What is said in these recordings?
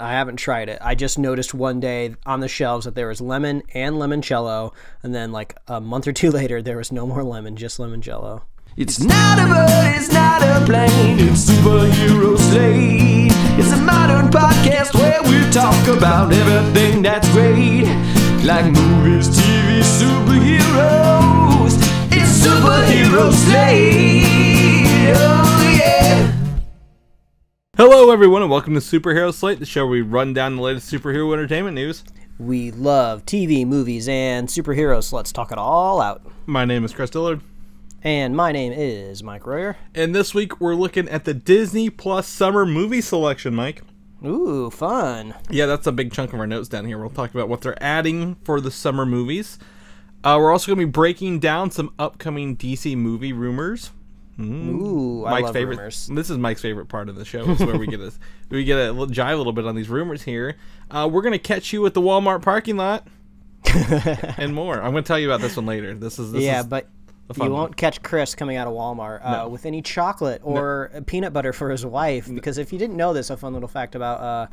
I haven't tried it. I just noticed one day on the shelves that there was lemon and limoncello, and then like a month or two later, there was no more lemon, just limoncello. It's not a bird, it's not a plane, it's superhero slate. It's a modern podcast where we talk about everything that's great, like movies, TV, superheroes. It's superhero slate. Hello, everyone, and welcome to Superhero Slate, the show where we run down the latest superhero entertainment news. We love TV, movies, and superheroes, so let's talk it all out. My name is Chris Dillard, And my name is Mike Royer. and this week we're looking at the Disney Plus summer movie selection, Mike. Ooh, fun. Yeah, that's a big chunk of our notes down here. We'll talk about what they're adding for the summer movies. Uh, we're also going to be breaking down some upcoming DC movie rumors. Ooh, I Mike's love favorite. rumors. This is Mike's favorite part of the show. Is where we get a we get a jive a little bit on these rumors here. Uh, we're gonna catch you at the Walmart parking lot and more. I'm gonna tell you about this one later. This is this yeah, is, but you won't catch Chris coming out of Walmart uh, with any chocolate or peanut butter for his wife. Because if you didn't know this, a fun little fact about uh,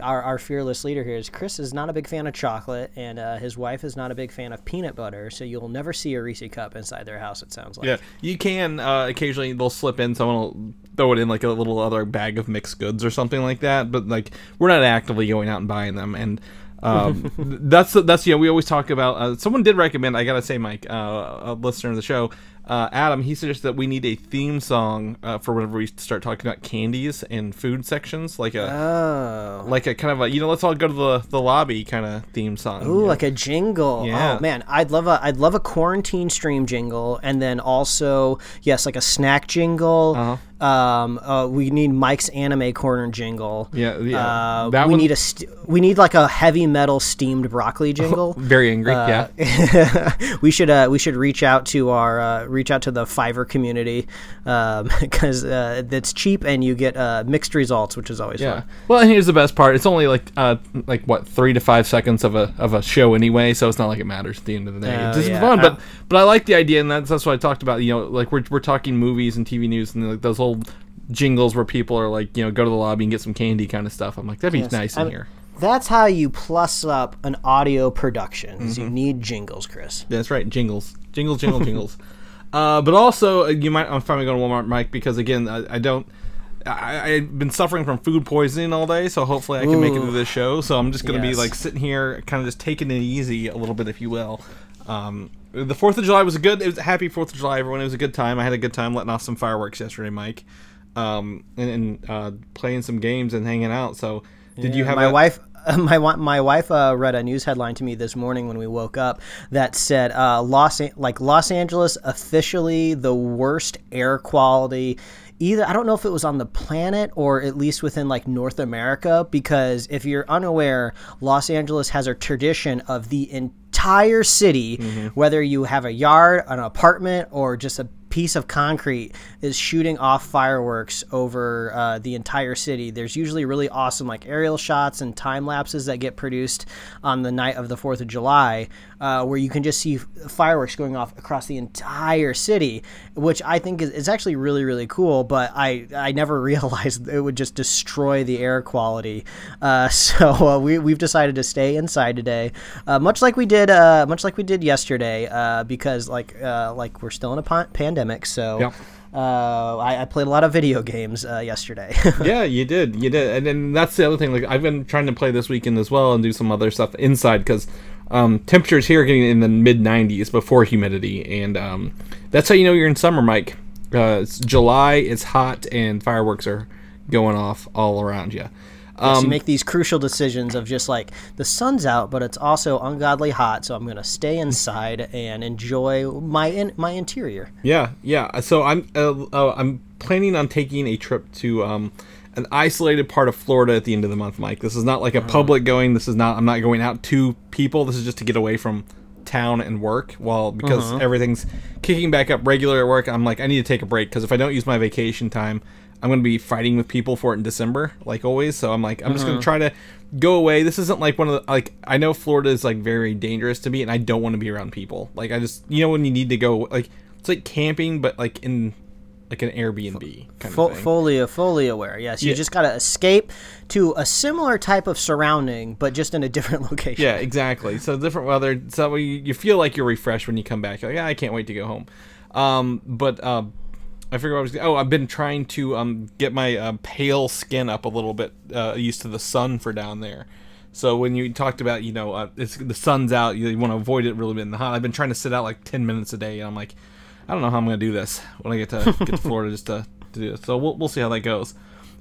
our, our fearless leader here is Chris is not a big fan of chocolate, and uh, his wife is not a big fan of peanut butter. So you'll never see a Reese cup inside their house. It sounds like. Yeah, you can uh, occasionally they'll slip in. Someone will throw it in like a little other bag of mixed goods or something like that. But like we're not actively going out and buying them. And um, that's that's know we always talk about. Uh, someone did recommend. I gotta say, Mike, uh, a listener of the show. Uh, Adam, he suggested that we need a theme song uh, for whenever we start talking about candies and food sections, like a Oh. like a kind of a you know let's all go to the the lobby kind of theme song. Ooh, like a jingle. Yeah. Oh man, I'd love a I'd love a quarantine stream jingle, and then also yes, like a snack jingle. Uh-huh. Um, uh, we need Mike's anime corner jingle. Yeah, yeah. Uh, That we one- need a st- we need like a heavy metal steamed broccoli jingle. very angry. yeah. we should uh, we should reach out to our uh, reach out to the Fiverr community because uh, it's cheap and you get uh, mixed results, which is always Yeah. fun. Well, and here's the best part. It's only like uh like what three to five seconds of a of a show anyway, so it's not like it matters at the end of the day. Oh, it's yeah. fun, Uh, but but I like the idea, and that's that's what I talked about. You know, like we're we're talking movies and TV news and like those old jingles where people are like, you know, go to the lobby and get some candy kind of stuff. I'm like, that'd be nice in I'm- here. That's how you plus up an audio production. Mm-hmm. You need jingles, Chris. That's right, jingles, jingles, jingle, jingles. Uh, but also, uh, you might. I'm finally going to Walmart, Mike, because again, I, I don't. I, I've been suffering from food poisoning all day, so hopefully I can make it to this show. So I'm just going to Yes. be like sitting here, kind of just taking it easy a little bit, if you will. Um, the Fourth of July was a good. It was a happy Fourth of July, everyone. It was a good time. I had a good time letting off some fireworks yesterday, Mike, um, and, and uh, playing some games and hanging out. So, did you have my a, wife? My my wife uh, read a news headline to me this morning when we woke up that said uh, Los An- like Los Angeles officially the worst air quality. Either I don't know if it was on the planet or at least within like North America because if you're unaware, Los Angeles has a tradition of the entire city, whether you have a yard, an apartment, or just a piece of concrete is shooting off fireworks over uh, the entire city. There's usually really awesome like aerial shots and time lapses that get produced on the night of the Fourth of July, uh, where you can just see fireworks going off across the entire city, which I think is, is actually really really cool. But I I never realized it would just destroy the air quality. Uh, so uh, we we've decided to stay inside today, uh, much like we did uh, much like we did yesterday, because like like we're still in a pa- pandemic. So. Yep. Uh, I, I played a lot of video games uh, yesterday. yeah, you did, you did, and then that's the other thing. Like I've been trying to play this weekend as well and do some other stuff inside because um, temperatures here are getting in the mid 90s before humidity, and um, that's how you know you're in summer, Mike. Uh, it's July, it's hot, and fireworks are going off all around you. Um, you make these crucial decisions of just like the sun's out, but it's also ungodly hot, so I'm gonna stay inside and enjoy my in, my interior. Yeah, yeah. So I'm uh, uh, I'm planning on taking a trip to um, an isolated part of Florida at the end of the month, Mike. This is not like a public going. This is not. I'm not going out to people. This is just to get away from town and work. Well, because everything's kicking back up regular at work, I'm like I need to take a break because if I don't use my vacation time, I'm going to be fighting with people for it in December, like always. So I'm like I'm just going to try to go away. This isn't like one of the like I know Florida is like very dangerous to me, and I don't want to be around people. Like I just you know when you need to go like it's like camping, but like in like an Airbnb kind Fu- of thing. fully fully aware. Yes, you Yeah. just got to escape to a similar type of surrounding, but just in a different location. Yeah, exactly. So different weather. So you, you feel like you're refreshed when you come back. You're like, yeah, I can't wait to go home. Um, but uh, I figured I was. Oh, I've been trying to um, get my uh, pale skin up a little bit, uh, used to the sun for down there. So when you talked about, you know, uh, it's the sun's out, you, you want to avoid it really bit in the hot. I've been trying to sit out like ten minutes a day, and I'm like, I don't know how I'm gonna do this when I get to get to Florida just to, to do it. So we'll we'll see how that goes.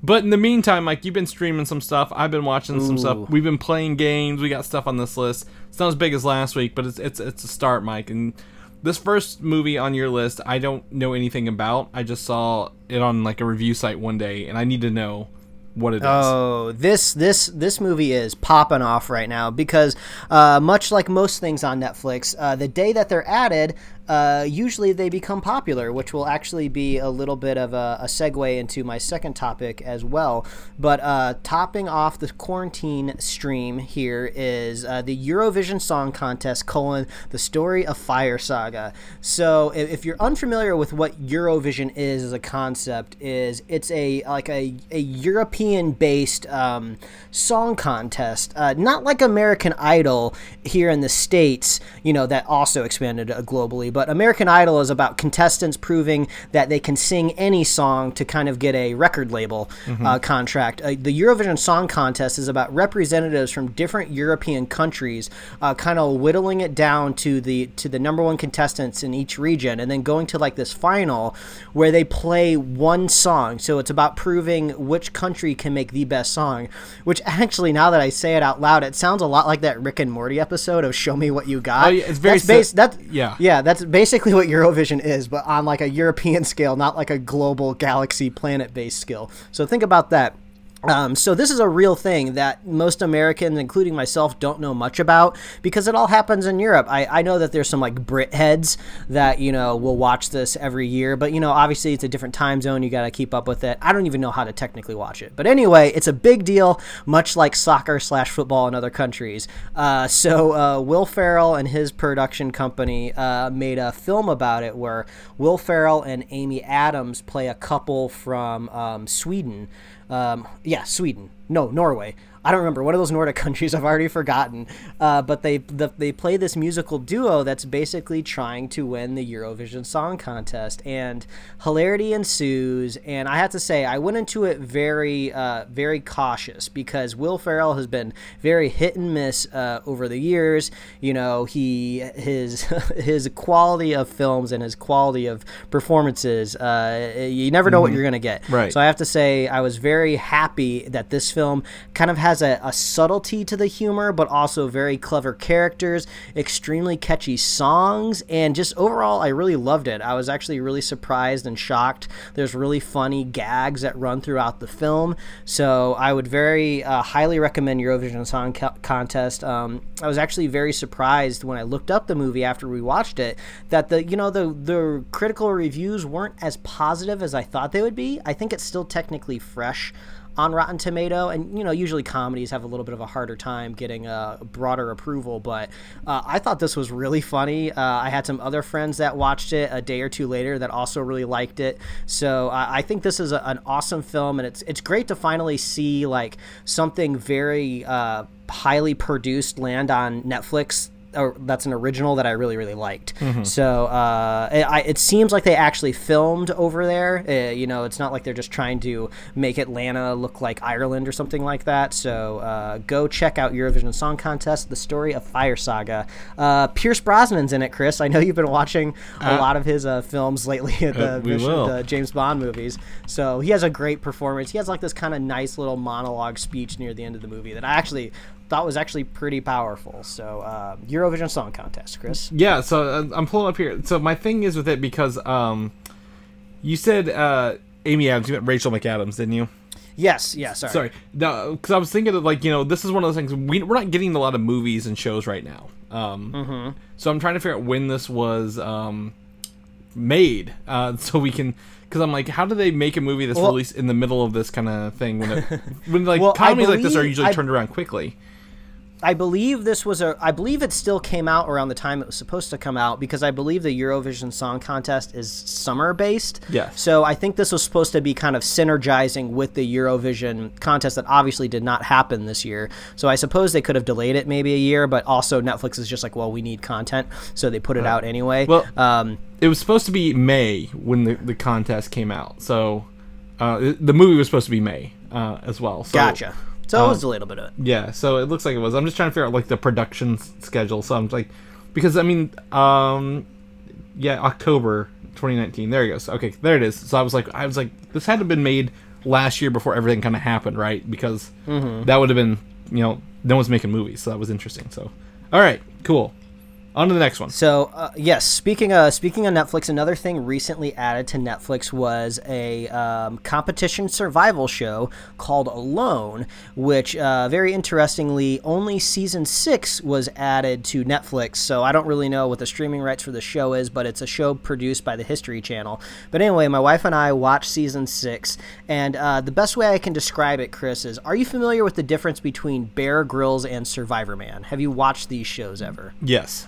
But in the meantime, Mike, you've been streaming some stuff. I've been watching some stuff. We've been playing games. We got stuff on this list. It's not as big as last week, but it's it's it's a start, Mike. And this first movie on your list, I don't know anything about. I just saw it on like a review site one day, and I need to know what it is. Oh, this this this movie is popping off right now because uh, much like most things on Netflix, uh, the day that they're added, uh, usually they become popular, which will actually be a little bit of a, a segue into my second topic as well. But uh, topping off the quarantine stream here is uh, the Eurovision Song Contest: colon the story of Fire Saga. So if, if you're unfamiliar with what Eurovision is as a concept, is it's a like a, a European based um, song contest, uh, not like American Idol here in the states. You know that also expanded uh, globally, but American Idol is about contestants proving that they can sing any song to kind of get a record label uh, contract. Uh, the Eurovision Song Contest is about representatives from different European countries, uh, kind of whittling it down to the to the number one contestants in each region, and then going to like this final where they play one song. So it's about proving which country can make the best song. Which actually, now that I say it out loud, it sounds a lot like that Rick and Morty episode of "Show Me What You Got." Oh, yeah, it's very that's bas- si- that's yeah. yeah, that's basically what Eurovision is, but on like a European scale, not like a global galaxy planet based scale. So think about that. Um, so this is a real thing that most Americans, including myself, don't know much about because it all happens in Europe. I, I know that there's some like Brit heads that you know will watch this every year, but you know obviously it's a different time zone. You got to keep up with it. I don't even know how to technically watch it, but anyway, it's a big deal, much like soccer slash football in other countries. Uh, so uh, Will Ferrell and his production company uh, made a film about it where Will Ferrell and Amy Adams play a couple from um, Sweden. Um, yeah, Sweden. No, Norway. I don't remember one of those Nordic countries. I've already forgotten. Uh, but they the, they play this musical duo that's basically trying to win the Eurovision Song Contest, and hilarity ensues. And I have to say, I went into it very uh, very cautious because Will Ferrell has been very hit and miss uh, over the years. You know, he his his quality of films and his quality of performances. Uh, you never know what you're gonna get. Right. So I have to say, I was very happy that this film kind of has a, a subtlety to the humor, but also very clever characters, extremely catchy songs, and just overall, I really loved it. I was actually really surprised and shocked. There's really funny gags that run throughout the film, so I would very uh, highly recommend Eurovision Song Co- Contest. Um, I was actually very surprised when I looked up the movie after we watched it that the you know the the critical reviews weren't as positive as I thought they would be. I think it's still technically fresh on Rotten Tomato, and you know usually comedies have a little bit of a harder time getting a broader approval. But uh, I thought this was really funny. Uh, I had some other friends that watched it a day or two later that also really liked it. So I think this is a, an awesome film, and it's it's great to finally see like something very uh, highly produced land on Netflix or that's an original that I really really liked. So uh, it, I, it seems like they actually filmed over there. Uh, you know, it's not like they're just trying to make Atlanta look like Ireland or something like that. So uh, go check out Eurovision Song Contest: The Story of Fire Saga. Uh, Pierce Brosnan's in it, Chris. I know you've been watching a lot of his uh, films lately, the, Uh, we Vision- will. the James Bond movies. So he has a great performance. He has like this kind of nice little monologue speech near the end of the movie that I actually thought was actually pretty powerful. So uh, Eurovision Song Contest, Chris. Yeah, so uh, I'm pulling up here. So my thing is with it because um, you said uh, Amy Adams, you meant Rachel McAdams, didn't you? Yes, yeah, sorry. Sorry, no, because I was thinking of like you know this is one of those things we we're not getting a lot of movies and shows right now. Um, Mm-hmm. So I'm trying to figure out when this was um, made, uh, so we can. Because I'm like, how do they make a movie that's Well- released in the middle of this kind of thing when it, when like Well, comedies like this are usually I- turned around quickly? I believe this was a. I believe it still came out around the time it was supposed to come out because I believe the Eurovision Song Contest is summer based. Yes. So I think this was supposed to be kind of synergizing with the Eurovision contest that obviously did not happen this year. So I suppose they could have delayed it maybe a year, but also Netflix is just like, well, we need content, so they put it out anyway. Well, um, It was supposed to be May when the, the contest came out. So uh, the movie was supposed to be May uh, as well. So, gotcha. So it was um, a little bit of it. Yeah, so it looks like it was. I'm just trying to figure out like the production schedule. So I'm like, because I mean, um, yeah, October 2019. There it goes. Okay, there it is. So I was like, I was like, this had to have been made last year before everything kind of happened, right? Because that would have been, you know, no one's making movies, so that was interesting. So, all right, cool. On to the next one. So uh, yes, speaking of speaking of Netflix, another thing recently added to Netflix was a um, competition survival show called Alone, which uh, very interestingly only season six was added to Netflix. So I don't really know what the streaming rights for the show is, but it's a show produced by the History Channel. But anyway, my wife and I watched season six, and uh, the best way I can describe it, Chris, is: Are you familiar with the difference between Bear Grylls and Survivor Man? Have you watched these shows ever? Yes.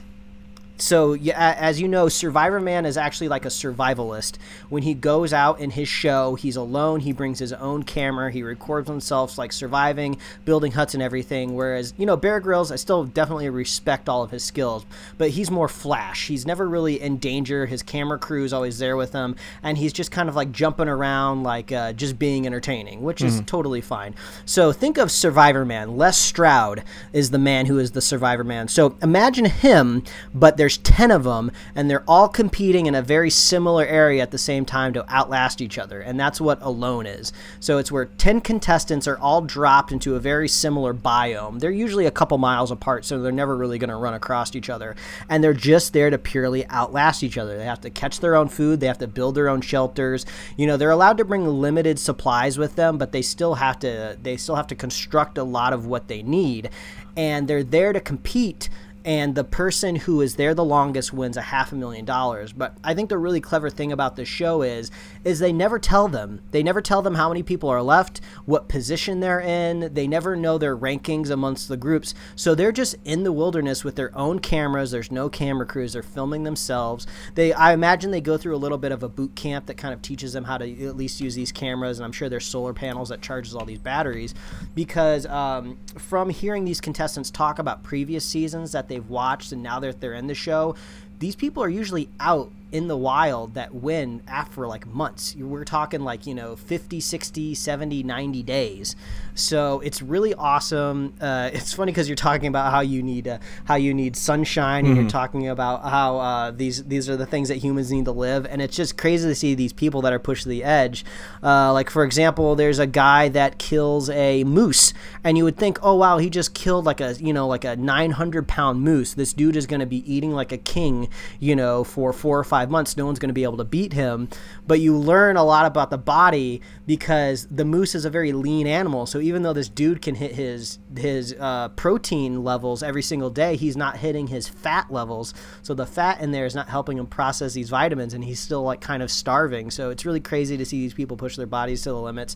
So yeah, as you know, Survivor Man is actually like a survivalist. When he goes out in his show, he's alone. He brings his own camera. He records himself like surviving, building huts and everything. Whereas you know Bear Grylls, I still definitely respect all of his skills, but he's more flash. He's never really in danger. His camera crew is always there with him, and he's just kind of like jumping around, like uh, just being entertaining, which is totally fine. So think of Survivor Man. Les Stroud is the man who is the Survivor Man. So imagine him, but there's 10 of them, and they're all competing in a very similar area at the same time to outlast each other. And that's what Alone is. So it's where 10 contestants are all dropped into a very similar biome. They're usually a couple miles apart, so they're never really going to run across each other. And they're just there to purely outlast each other. They have to catch their own food, they have to build their own shelters. You know, they're allowed to bring limited supplies with them, but they still have to they still have to construct a lot of what they need. And they're there to compete and the person who is there the longest wins a half a million dollars. But I think the really clever thing about the show is is they never tell them. They never tell them how many people are left, what position they're in. They never know their rankings amongst the groups. So they're just in the wilderness with their own cameras. There's no camera crews. They're filming themselves. They I imagine they go through a little bit of a boot camp that kind of teaches them how to at least use these cameras and I'm sure there's solar panels that charges all these batteries because um, from hearing these contestants talk about previous seasons that they've watched and now that they're in the show, these people are usually out in the wild that win after like months. We're talking like, you know, 50, 60, 70, 90 days. So it's really awesome. Uh, it's funny because you're talking about how you need uh, how you need sunshine and you're talking about how uh, these these are the things that humans need to live and it's just crazy to see these people that are pushed to the edge. Uh, like for example, there's a guy that kills a moose and you would think, "Oh wow, he just killed like a, you know, like a 900 pound moose. This dude is going to be eating like a king, you know, for 4 or 5 months. No one's going to be able to beat him." But you learn a lot about the body because the moose is a very lean animal. So even though this dude can hit his his uh, protein levels every single day, he's not hitting his fat levels. So the fat in there is not helping him process these vitamins, and he's still like kind of starving. So it's really crazy to see these people push their bodies to the limits.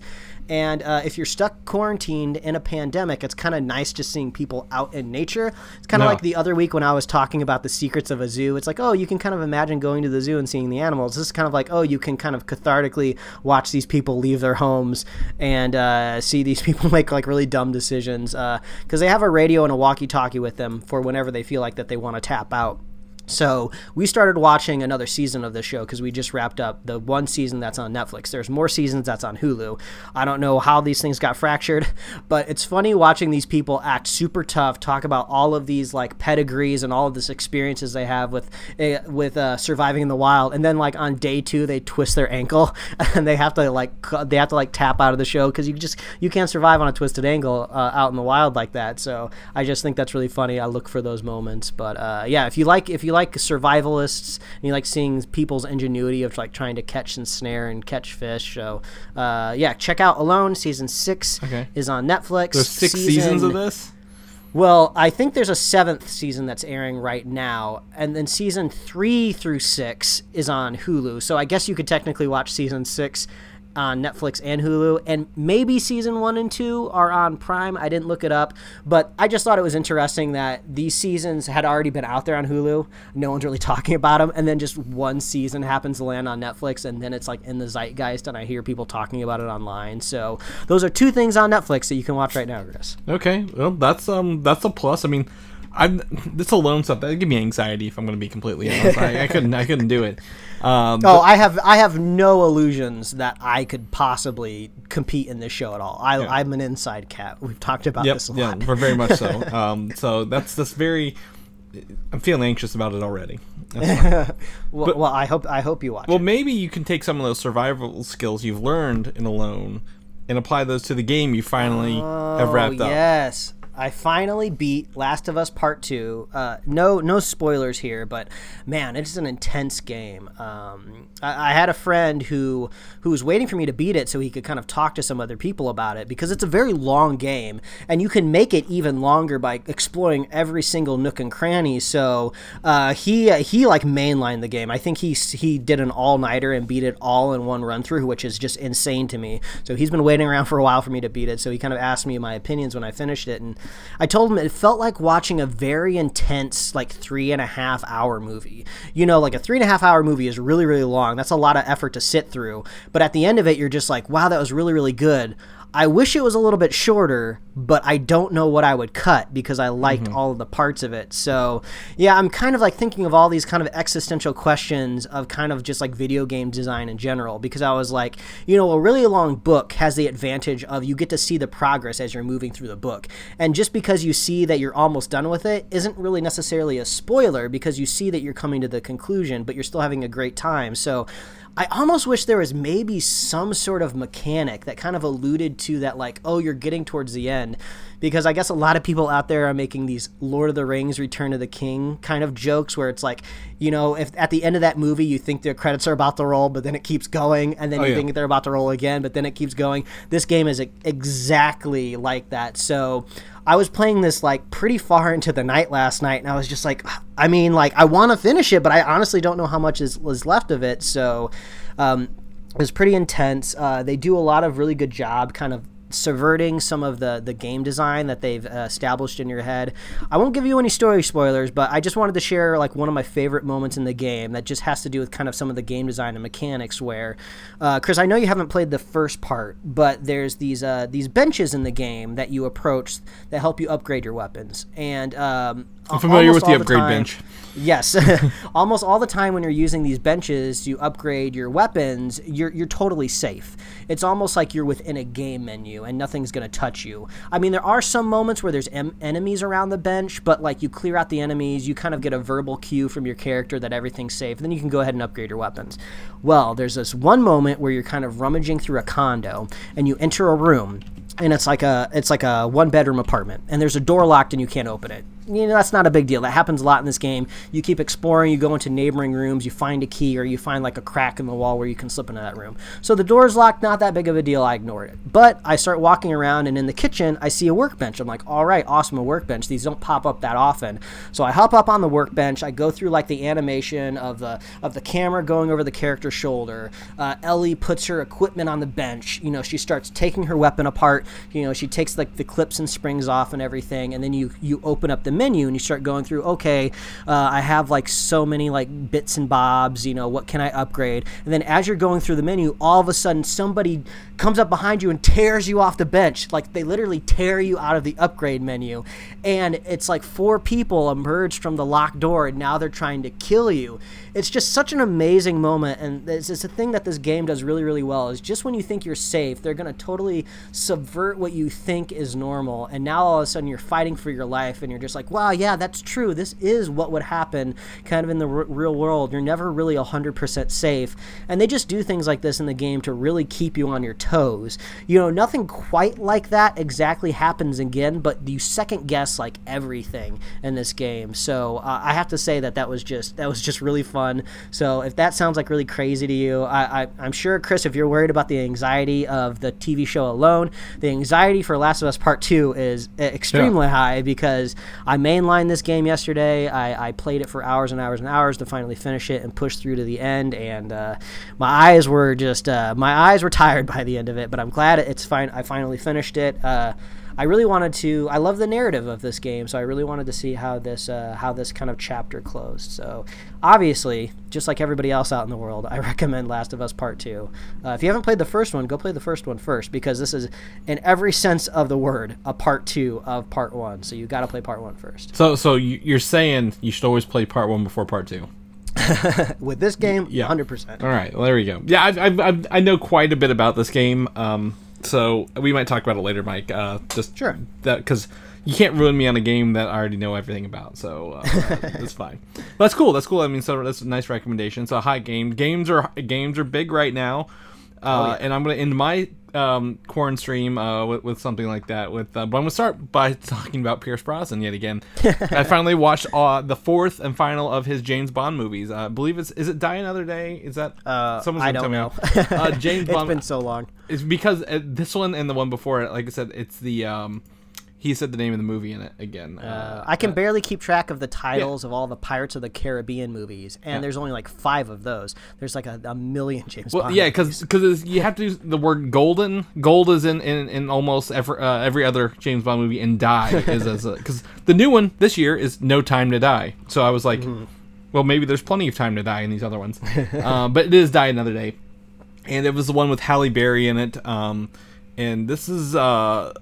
And uh, if you're stuck quarantined in a pandemic, it's kind of nice just seeing people out in nature. It's kind of Yeah. like the other week when I was talking about the secrets of a zoo. It's like, oh, you can kind of imagine going to the zoo and seeing the animals. This is kind of like, oh, you can kind of cathartically watch these people leave their homes and uh, see these people make like really dumb decisions because they have a radio and a walkie-talkie with them for whenever they feel like that they want to tap out. So we started watching another season of the show because we just wrapped up the one season that's on Netflix. There's more seasons that's on Hulu. I don't know how these things got fractured, but it's funny watching these people act super tough, talk about all of these like pedigrees and all of this experiences they have with uh, with uh, surviving in the wild, and then like on day two they twist their ankle and they have to like they have to like tap out of the show because you just you can't survive on a twisted ankle uh, out in the wild like that. So I just think that's really funny. I look for those moments, but uh, yeah, if you like if you like survivalists and you like seeing people's ingenuity of like trying to catch and snare and catch fish, so uh, yeah, check out Alone season six Okay. is on Netflix. There's six seasons of this. Well, I think there's a seventh season that's airing right now, and then season three through six is on Hulu. So I guess you could technically watch season six on Netflix and Hulu, and maybe season one and two are on Prime. I didn't look it up, but I just thought it was interesting that these seasons had already been out there on Hulu. No one's really talking about them, and then just one season happens to land on Netflix, and then it's like in the zeitgeist, and I hear people talking about it online. So those are two things on Netflix that you can watch right now, Chris. Okay, well that's um that's a plus. I mean, I'm this alone stuff that give me anxiety if I'm going to be completely honest. I, I couldn't I couldn't do it. Um, Oh, I have I have no illusions that I could possibly compete in this show at all. I, I'm an inside cat. We've talked about Yep, this a yeah, lot. we're very much so. Um, so that's that's very. I'm feeling anxious about it already. That's fine. well, well, I hope I hope you watch well, it. maybe you can take some of those survival skills you've learned in Alone and apply those to the game you finally have wrapped oh, up. Yes. I finally beat Last of Us Part Two. Uh, no, no spoilers here, but man, it's an intense game. Um, I, I had a friend who who was waiting for me to beat it so he could kind of talk to some other people about it because it's a very long game, and you can make it even longer by exploring every single nook and cranny. So uh, he he like mainlined the game. I think he he did an all nighter and beat it all in one run through, which is just insane to me. So he's been waiting around for a while for me to beat it. So he kind of asked me my opinions when I finished it, and I told him it felt like watching a very intense, like three and a half hour movie. You know, like a three and a half hour movie is really, really long. That's a lot of effort to sit through. But at the end of it, you're just like, wow, that was really, really good. I wish it was a little bit shorter, but I don't know what I would cut because I liked mm-hmm. all of the parts of it. So, yeah, I'm kind of like thinking of all these kind of existential questions of kind of just like video game design in general because I was like, you know, a really long book has the advantage of you get to see the progress as you're moving through the book. And just because you see that you're almost done with it isn't really necessarily a spoiler because you see that you're coming to the conclusion, but you're still having a great time. So, I almost wish there was maybe some sort of mechanic that kind of alluded to that, like, oh, you're getting towards the end. Because I guess a lot of people out there are making these Lord of the Rings, Return of the King kind of jokes where it's like, you know, if at the end of that movie you think the credits are about to roll, but then it keeps going, and then oh, you yeah. think they're about to roll again, but then it keeps going. This game is exactly like that. So I was playing this like pretty far into the night last night, and I was just like, I mean, like I want to finish it, but I honestly don't know how much is, is left of it. So um, it was pretty intense. Uh, they do a lot of really good job, kind of subverting some of the the game design that they've uh, established in your head. I won't give you any story spoilers, but I just wanted to share like one of my favorite moments in the game that just has to do with kind of some of the game design and mechanics. Where, uh, Chris, I know you haven't played the first part, but there's these uh, these benches in the game that you approach that help you upgrade your weapons, and um, I'm familiar with the upgrade time- bench. Yes, almost all the time when you're using these benches to upgrade your weapons, you're you're totally safe. It's almost like you're within a game menu and nothing's gonna touch you. I mean, there are some moments where there's em- enemies around the bench, but like you clear out the enemies, you kind of get a verbal cue from your character that everything's safe, and then you can go ahead and upgrade your weapons. Well, there's this one moment where you're kind of rummaging through a condo and you enter a room and it's like a it's like a one bedroom apartment and there's a door locked and you can't open it you know that's not a big deal. That happens a lot in this game. You keep exploring you go into neighboring rooms you find a key or you find like a crack in the wall where you can slip into that room. So the door's locked not that big of a deal. I ignored it. But i start walking around and in the kitchen i see a workbench. I'm like all right awesome a workbench. These don't pop up that often. So i hop up on the workbench. I go through like the animation of the of the camera going over the character's shoulder. Uh, ellie puts her equipment on the bench. You know she starts taking her weapon apart. You know she takes like the clips and springs off and everything. And then you you open up the menu and you start going through okay uh, i have like so many like bits and bobs you know what can i upgrade? And then as you're going through the menu all of a sudden somebody comes up behind you and tears you off the bench. Like they literally tear you out of the upgrade menu. And it's like four people emerged from the locked door and now they're trying to kill you. It's just such an amazing moment and it's, it's a thing that this game does really really well is just when you think you're safe they're going to totally subvert what you think is normal. And now all of a sudden you're fighting for your life and you're just like wow yeah that's true. This is what would happen kind of in the r- real world. You're never really 100% safe. And they just do things like this in the game to really keep you on your toes you know nothing quite like that exactly happens again but you second guess like everything in this game. So uh, i have to say that that was just that was just really fun. So if that sounds like really crazy to you I, I i'm sure chris if you're worried about the anxiety of the tv show alone the anxiety for Last of Us Part Two is e- extremely high because I mainlined this game yesterday. I, I played it for hours and hours and hours to finally finish it and push through to the end, and uh, my eyes were just uh, my eyes were tired by the end of it. But I'm glad it's fine. I finally finished it. Uh, I really wanted to. I love the narrative of this game, so I really wanted to see how this uh, how this kind of chapter closed. So obviously, just like everybody else out in the world, I recommend Last of Us Part Two. Uh, if you haven't played the first one, go play the first one first because this is, in every sense of the word, a part two of Part One. So you got to play Part One first. So, so you- you're saying you should always play part one before part two? With this game, Yeah. hundred percent. All right, well, there we go. Yeah, I, I, I, I know quite a bit about this game. Um, so we might talk about it later, Mike. Uh, just Sure. that because you can't ruin me on a game that I already know everything about. So uh, it's fine. That's cool. That's cool. I mean, so that's a nice recommendation. So high game. Games are games are big right now. Uh, And I'm gonna end my um, quaran-stream uh, with, with something like that. With uh, but I'm gonna start by talking about Pierce Brosnan yet again. I finally watched uh, the fourth and final of his James Bond movies. Uh, I believe it's is it Die Another Day? Is that Uh, someone's I gonna don't tell know. me? Uh, James it's Bond. been so long. It's because uh, this one and the one before it, like I said, it's the um, he said the name of the movie in it again. Uh, I can barely keep track of the titles of all the Pirates of the Caribbean movies, and there's only like five of those. There's like a, a million James Well, Bond. yeah, movies. because you have to use the word golden. Gold is in, in, in almost every uh, every other James Bond movie, and die is as because the new one this year is No Time to Die. So I was like, Mm-hmm. well, maybe there's plenty of time to die in these other ones, uh, but it is Die Another Day, and it was the one with Halle Berry in it. Um, and this is uh,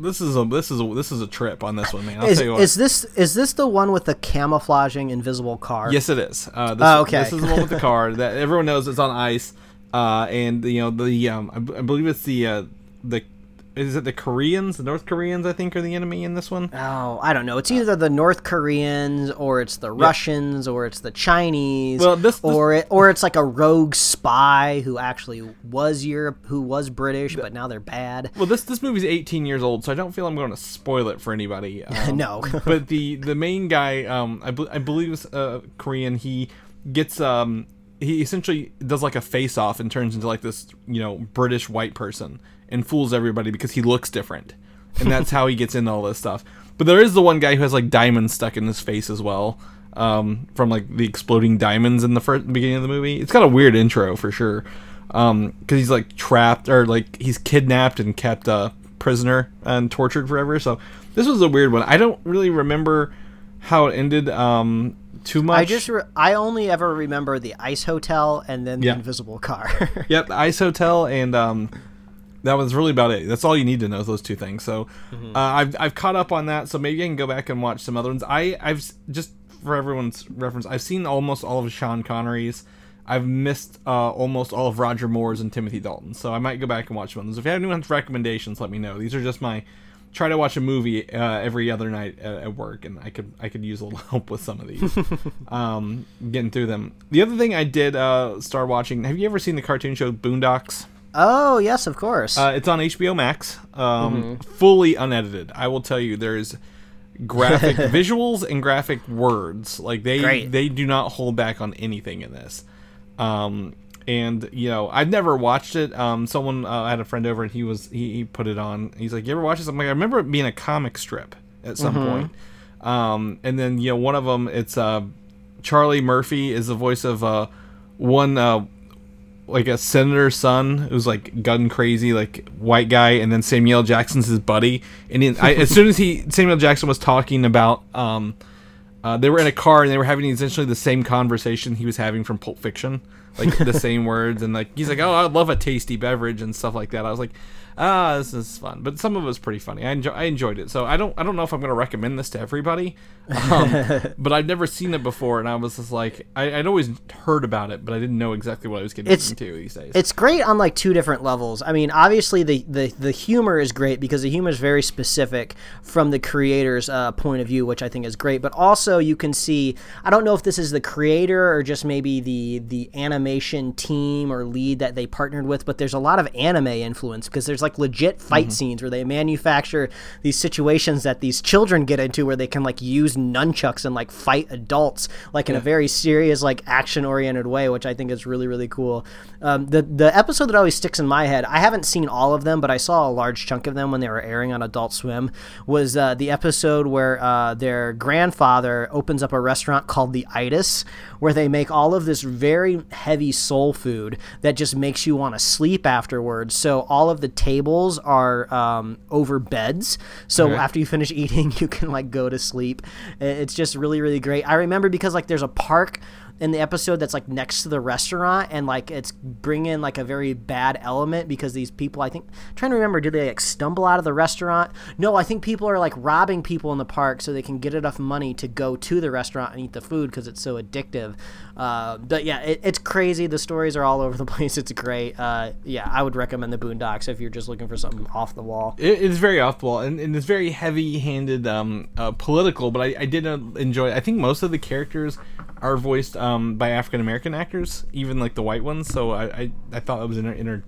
this is a this is a this is a trip on this one, man. I'll Is, tell you what. is this is this the one with the camouflaging invisible car? Yes, it is. Uh, this, Oh, okay. This is the one with the car that everyone knows it's on ice, uh, and you know the um, I, b- I believe it's the uh, the is it the Koreans, the North Koreans, I think, are the enemy in this one. Oh, I don't know. It's either the North Koreans or it's the Russians or it's the Chinese. Well, this- this- or it, or it's like a rogue spy who actually was Europe, who was British, but now they're bad. Well, this this movie's 18 years old, so I don't feel I'm going to spoil it for anybody. Um, No. but the the main guy, um, I, I believe is uh, Korean. He gets um, he essentially does like a face off and turns into like this, you know, British white person and fools everybody because he looks different, and that's how he gets into all this stuff. But there is the one guy who has like diamonds stuck in his face as well. Um, from like the exploding diamonds in the first beginning of the movie. It's got a weird intro for sure. Um, because he's like trapped or like he's kidnapped and kept uh prisoner and tortured forever. So this was a weird one. I don't really remember how it ended um too much. I just re- I only ever remember the ice hotel and then the invisible car. Yep, the Ice Hotel, and um, that was really about it. That's all you need to know those two things. So uh, I've, I've caught up on that. So maybe I can go back and watch some other ones. I I've just for everyone's reference, I've seen almost all of Sean Connery's. I've missed uh, almost all of Roger Moore's and Timothy Dalton. So I might go back and watch one of those. If you have anyone's recommendations, let me know. These are just my try to watch a movie uh, every other night at, at work, and I could I could use a little help with some of these. um, getting through them. The other thing I did uh, start watching. Have you ever seen the cartoon show Boondocks? Oh yes, of course. Uh, it's on HBO Max, um, Mm-hmm. fully unedited. I will tell you, there's graphic visuals and graphic words. Like they Great. they do not hold back on anything in this. Um, and you know, I've never watched it. Um, someone uh, had a friend over, and he was he, he put it on. He's like, "You ever watch this?" I'm like, "I remember it being a comic strip at some Mm-hmm. point." Um, and then you know, one of them, it's uh, Charlie Murphy is the voice of uh, one uh, like a senator's son who's like gun crazy, like white guy, and then Samuel Jackson's his buddy. And I, as soon as he Samuel Jackson was talking about, um, uh, they were in a car and they were having essentially the same conversation he was having from Pulp Fiction, like the same words, and like he's like, "Oh, I love a tasty beverage" and stuff like that. I was like, "Ah, this is fun," but some of it was pretty funny. I enjoy, I enjoyed it. So I don't I don't know if I'm gonna recommend this to everybody, um, but I've never seen it before, and I was just like, I, I'd always heard about it, but I didn't know exactly what I was getting It's- into these days. it's great on like two different levels. I mean, obviously the the, the humor is great because the humor is very specific from the creator's uh, point of view, which I think is great. But also you can see, I don't know if this is the creator or just maybe the the animation team or lead that they partnered with, but there's a lot of anime influence because there's like legit fight Mm-hmm. scenes where they manufacture these situations that these children get into where they can like use nunchucks and like fight adults like in a very serious like action oriented way, which I think is really really cool. Um, the the episode that always sticks in my head, I haven't seen all of them, but I saw a large chunk of them when they were airing on Adult Swim. Was uh, the episode where uh, their grandfather opens up a restaurant called the Itis, where they make all of this very heavy soul food that just makes you want to sleep afterwards. So all of the tables are um, over beds. So Okay. after you finish eating, you can like go to sleep. It's just really really great. I remember because like there's a park in the episode that's like next to the restaurant and like it's bringing like a very bad element because these people i think trying to remember did they like stumble out of the restaurant no i think people are like robbing people in the park so they can get enough money to go to the restaurant and eat the food because it's so addictive uh, but yeah it, it's crazy the stories are all over the place it's great uh, yeah i would recommend the boondocks if you're just looking for something off the wall It, it's very off the wall and, and it's very heavy-handed, um, uh, political. But I, I did uh, enjoy. I think most of the characters are voiced um, by African American actors, even like the white ones. So I, I, I thought it was inter- inter-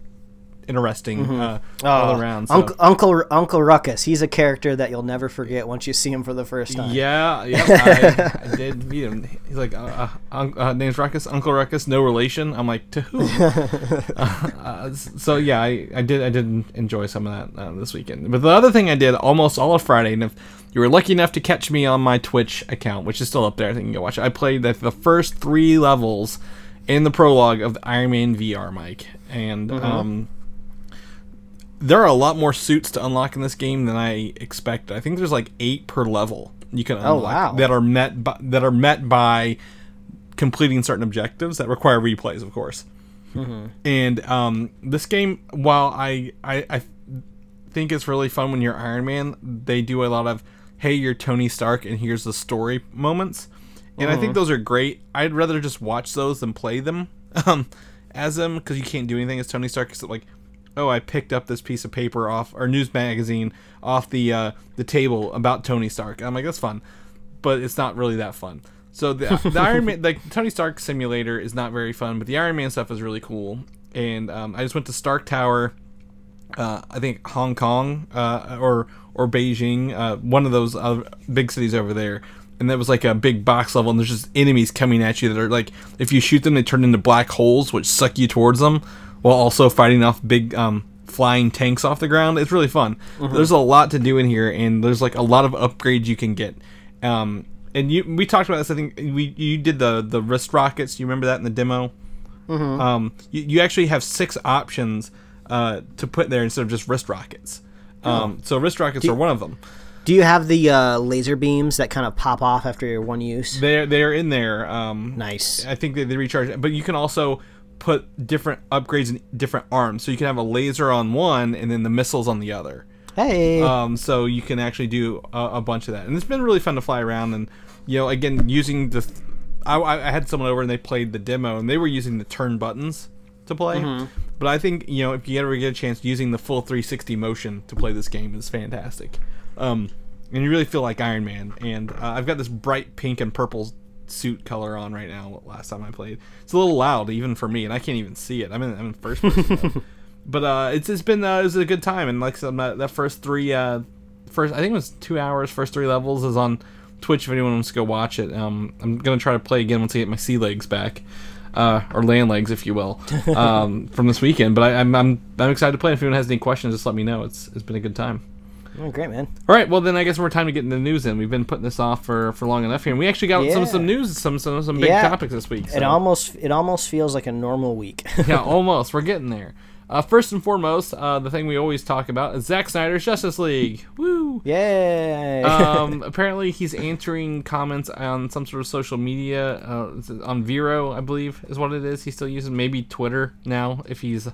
interesting uh, all around. So. uncle, uncle uncle ruckus he's a character that you'll never forget once you see him for the first time Yeah, yeah, I, I did meet him. He's like, uh, uh, uh, name's Ruckus, Uncle Ruckus, no relation. I'm like, to who? uh, uh, so yeah, I, I did I did enjoy some of that uh, this weekend. But the other thing I did almost all of Friday, and if you were lucky enough to catch me on my Twitch account, which is still up there, I think you can go watch it. I played the, the first three levels in the prologue of the Iron Man VR, Mike, and um there are a lot more suits to unlock in this game than I expected. I think there's like eight per level you can unlock wow. that are met by, that are met by completing certain objectives that require replays, of course. And um, this game, while I, I I think it's really fun when you're Iron Man, they do a lot of hey, you're Tony Stark, and here's the story moments. And I think those are great. I'd rather just watch those than play them um, as them because you can't do anything as Tony Stark. Except like, oh, I picked up this piece of paper off or news magazine off the uh, the table about Tony Stark. And I'm like, that's fun, but it's not really that fun. So the, the Iron Man, like Tony Stark simulator, is not very fun, but the Iron Man stuff is really cool. And um, I just went to Stark Tower uh, I think Hong Kong uh, or or Beijing, uh, one of those uh, big cities over there. And that was like a big box level, and there's just enemies coming at you that are like, if you shoot them, they turn into black holes, which suck you towards them, while also fighting off big um, flying tanks off the ground. It's really fun. There's a lot to do in here, and there's like a lot of upgrades you can get. Um, and you, we talked about this. I think we you did the the wrist rockets. You remember that in the demo? Um, you, you actually have six options uh, to put there instead of just wrist rockets. Um, so wrist rockets are one of them. Do you have the uh, laser beams that kind of pop off after your one use? They're they're in there. Um, Nice. I think they, they recharge, but you can also put different upgrades in different arms. So you can have a laser on one and then the missiles on the other. Hey. Um, so you can actually do a, a bunch of that, and it's been really fun to fly around. And you know, again, using the, th- I, I had someone over and they played the demo, and they were using the turn buttons to play. But I think you know, if you ever get a chance, using the full 360 motion to play this game is fantastic. Um, and you really feel like Iron Man. And uh, I've got this bright pink and purple suit color on right now. Last time I played, it's a little loud even for me, and I can't even see it. I'm in, I'm in first person. but uh, it's it's been uh, it was a good time, and like I said, that, that first three uh, first I think it was two hours, first three levels is on Twitch if anyone wants to go watch it. Um, I'm gonna try to play again once I get my sea legs back. Uh, or land legs, if you will, um, from this weekend. But I, I'm, I'm I'm excited to play. If anyone has any questions, just let me know. It's it's been a good time. oh, great, man. All right, well then I guess we're time to get into the news. In we've been putting this off for, for long enough here, and we actually got some Yeah. some news, some some some big Yeah. topics this week. It almost it almost feels like a normal week. yeah, almost. We're getting there. Uh, first and foremost, uh, the thing we always talk about is Zack Snyder's Justice League. Woo! Yay! um, apparently, he's answering comments on some sort of social media uh, on Vero, I believe, is what it is. He's still using maybe Twitter now if he's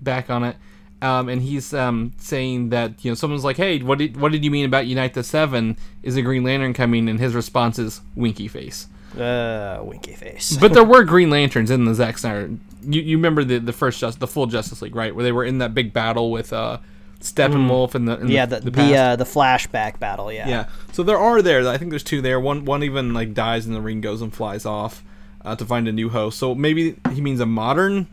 back on it. Um, and he's um, saying that you know someone's like, "Hey, what did what did you mean about Unite the Seven? Is a Green Lantern coming?" And his response is winky face. Uh, winky face. But there were Green Lanterns in the Zack Snyder. You, you remember the the first just the full Justice League, right? Where they were in that big battle with uh, Steppenwolf and the in yeah, the, the the, the, uh, the flashback battle. Yeah. Yeah. So there are there. I think there's two there. One one even like dies and the ring goes and flies off. uh, to find a new host. So maybe he means a modern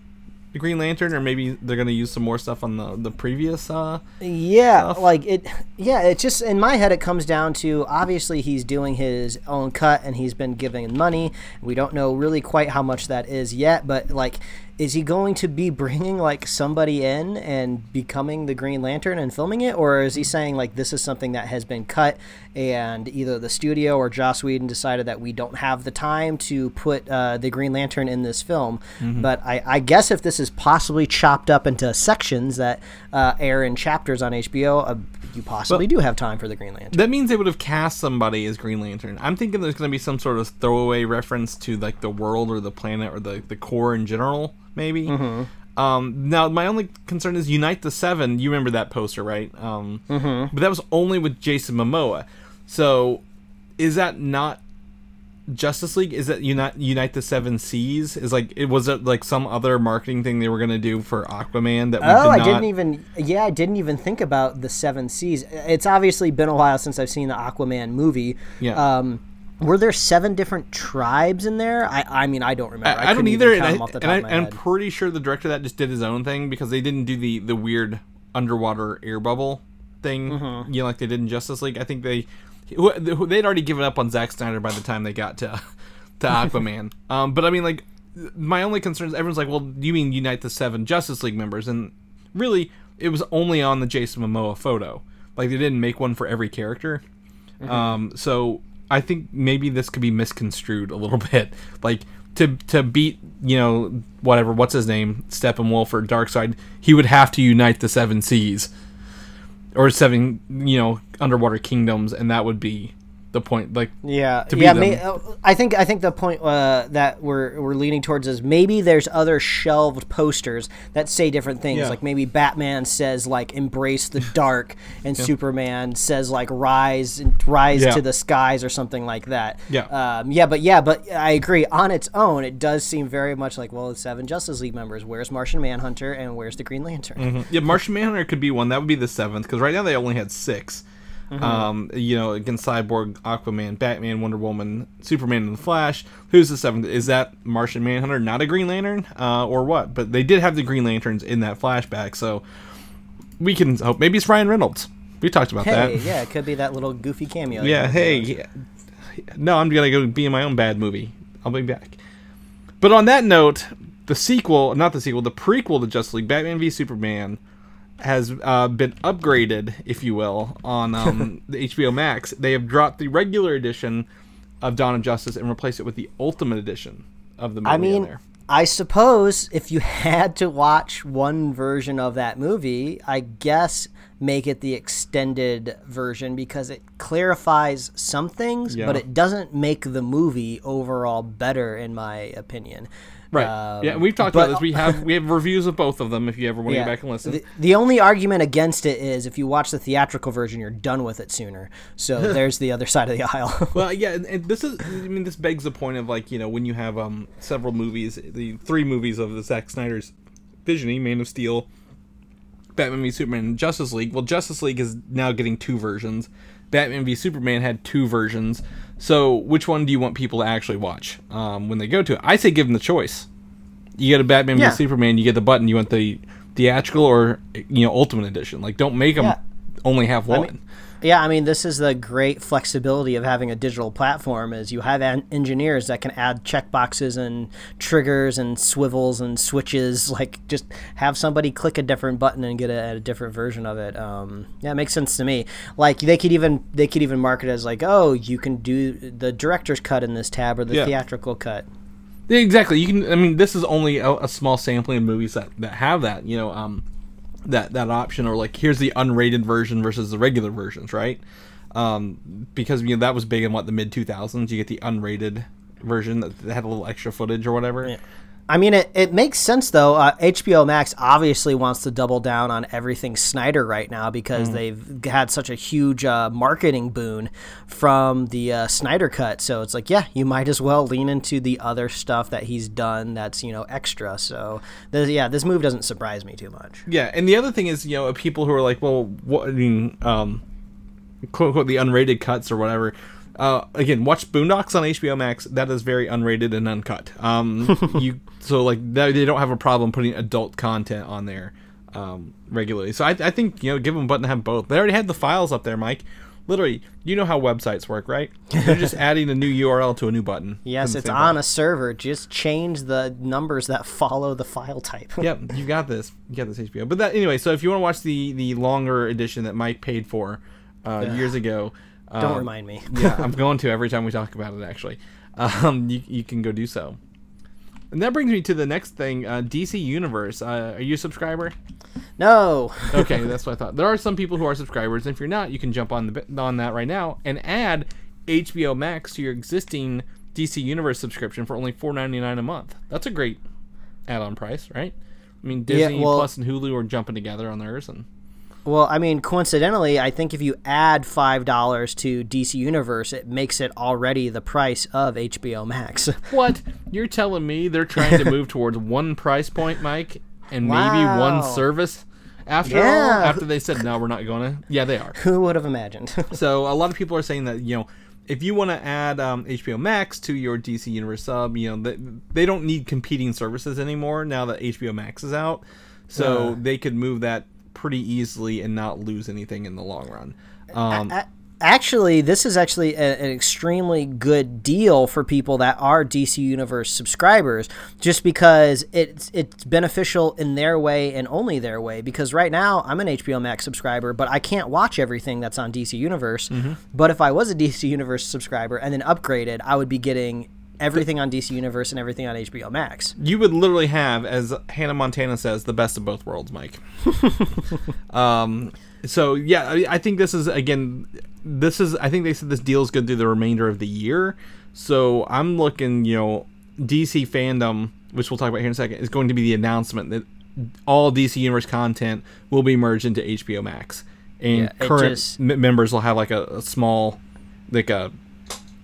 Green Lantern, or maybe they're gonna use some more stuff on the the previous. Uh, Yeah, stuff. like it. Yeah, it just in my head it comes down to obviously he's doing his own cut and he's been giving money. We don't know really quite how much that is yet, but like, is he going to be bringing like somebody in and becoming the Green Lantern and filming it, or is he saying like this is something that has been cut and either the studio or Joss Whedon decided that we don't have the time to put uh, the Green Lantern in this film? But I, I guess if this is possibly chopped up into sections that uh, air in chapters on HBO, uh, you possibly do have time for the Green Lantern. that means they would have cast somebody as Green Lantern. I'm thinking there's gonna be some sort of throwaway reference to like the world or the planet or the the core in general, maybe. Mm-hmm. Um, now my only concern is Unite the Seven. You remember that poster, right? Um, Mm-hmm. But that was only with Jason Momoa. So is that not Justice League? Is that Unite Unite the Seven Seas? Is like it was it like some other marketing thing they were gonna do for Aquaman that we Oh, did I not? didn't even. Yeah, I didn't even think about the Seven Seas. It's obviously been a while since I've seen the Aquaman movie. Yeah. Um, were there seven different tribes in there? I, I mean, I don't remember. I, I don't either, and, I, them off the and top I, of my I'm pretty sure the director of that just did his own thing because they didn't do the the weird underwater air bubble thing, Mm-hmm. you know, like they did in Justice League. I think they they'd already given up on Zack Snyder by the time they got to to Aquaman. um, but I mean, like, my only concern is everyone's like, well, you mean unite the seven Justice League members? And really, it was only on the Jason Momoa photo. Like, they didn't make one for every character. Um, so I think maybe this could be misconstrued a little bit. Like to to beat you know whatever what's his name Steppenwolf or Darkseid, he would have to unite the seven seas or seven you know underwater kingdoms, and that would be the point. Like Yeah, to be yeah. May, uh, I think I think the point uh, that we're we're leaning towards is maybe there's other shelved posters that say different things. Yeah. Like maybe Batman says like "embrace the dark" and Superman says like "rise and rise Yeah. to the skies" or something like that. Yeah. um, yeah, but yeah, but I agree. On its own, it does seem very much like well, it's seven Justice League members. Where's Martian Manhunter and where's the Green Lantern? yeah, Martian Manhunter could be one. That would be the seventh because right now they only had 6 Um, you know, against Cyborg, Aquaman, Batman, Wonder Woman, Superman, and the Flash. Who's the seventh? Is that Martian Manhunter, not a Green Lantern, uh, or what? But they did have the Green Lanterns in that flashback, so we can hope. Maybe it's Ryan Reynolds. We talked about Hey, that. yeah, it could be that little goofy cameo. Yeah, hey. yeah. No, I'm gonna go be in my own bad movie. I'll be back. But on that note, the sequel, not the sequel, the prequel to Justice League, Batman v Superman, has uh, been upgraded, if you will, on um, the HBO Max. They have dropped the regular edition of Dawn of Justice and replaced it with the Ultimate Edition of the movie. I mean. I suppose if you had to watch one version of that movie, I guess make it the extended version because it clarifies some things, Yeah. but it doesn't make the movie overall better, in my opinion. Right? Um, yeah, we've talked but- about this. We have we have reviews of both of them. If you ever want to Yeah. go back and listen. The, the only argument against it is if you watch the theatrical version, you're done with it sooner. So there's the other side of the aisle. Well, yeah, and, and this is, I mean, this begs the point of like, you know, when you have um several movies, the three movies of the Zack Snyder's visioning, Man of Steel, Batman v Superman, and Justice League. Well, Justice League is now getting two versions. Batman v Superman had two versions. So, which one do you want people to actually watch um, when they go to it? I say give them the choice. You get a Batman Yeah. Superman, you get the button. You want the theatrical or you know Ultimate Edition. Like, don't make them Yeah. only have one. mean, Yeah, I mean, this is the great flexibility of having a digital platform is you have an- engineers that can add checkboxes and triggers and swivels and switches. Like, just have somebody click a different button and get a, a different version of it. Um, yeah, it makes sense to me. Like, they could even they could even market it as like, oh, you can do the director's cut in this tab or the Yeah. theatrical cut. Yeah, exactly. You can. I mean, this is only a, a small sampling of movies that, that have that. You know, um, that that option, or like here's the unrated version versus the regular versions, right? Um, because you know that was big in what the mid two thousands. You get the unrated version that, that had a little extra footage or whatever. I mean, it, it makes sense though. Uh, HBO Max obviously wants to double down on everything Snyder right now because they've had such a huge uh, marketing boon from the uh, Snyder cut. So it's like, yeah, you might as well lean into the other stuff that he's done that's you know extra. So yeah, this move doesn't surprise me too much. Yeah, and the other thing is, you know, people who are like, well, what I mean, um, quote unquote, the unrated cuts or whatever. Uh, again, watch Boondocks on HBO Max. That is very unrated and uncut. Um, you so like they don't have a problem putting adult content on there um, regularly. So I, I think you know give them a button to have both. They already had the files up there, Mike. Literally, you know how websites work, right? They're just adding a new URL to a new button. Yes, it's on file. a server. Just change the numbers that follow the file type. yep, you got this. You got this HBO. But that anyway. So if you want to watch the the longer edition that Mike paid for uh, years ago, Don't um, remind me. yeah, I'm going to every time we talk about it. Actually, um, you you can go do so. And that brings me to the next thing, uh, DC Universe. Uh, are you a subscriber? No. Okay, that's what I thought. There are some people who are subscribers, and if you're not, you can jump on the on that right now and add HBO Max to your existing DC Universe subscription for only $4.99 a month. That's a great add-on price, right? I mean, Yeah, Disney well- Plus and Hulu are jumping together on theirs, and Well, I mean, coincidentally, I think if you add five dollars to DC Universe, it makes it already the price of HBO Max. what you're telling me they're trying to move towards one price point, Mike, and maybe one service after all? After they said no, we're not going to. Yeah, they are. Who would have imagined? So a lot of people are saying that you know if you want to add um, HBO Max to your DC Universe sub, you know they, they don't need competing services anymore now that HBO Max is out. So Uh. they could move that pretty easily and not lose anything in the long run. Um, A- actually, this is actually a, an extremely good deal for people that are DC Universe subscribers, just because it's it's beneficial in their way and only their way. Because right now, I'm an HBO Max subscriber, but I can't watch everything that's on DC Universe. But if I was a DC Universe subscriber and then upgraded, I would be getting everything on DC Universe and everything on HBO Max. you would literally have, as Hannah Montana says, the best of both worlds, Mike. um, so yeah, I, I think this is again, this is I think they said this deal is good through the remainder of the year. So I'm looking, you know, DC Fandome, which we'll talk about here in a second, is going to be the announcement that all DC Universe content will be merged into HBO Max, and Yeah, current just- m- members will have like a, a small, like a,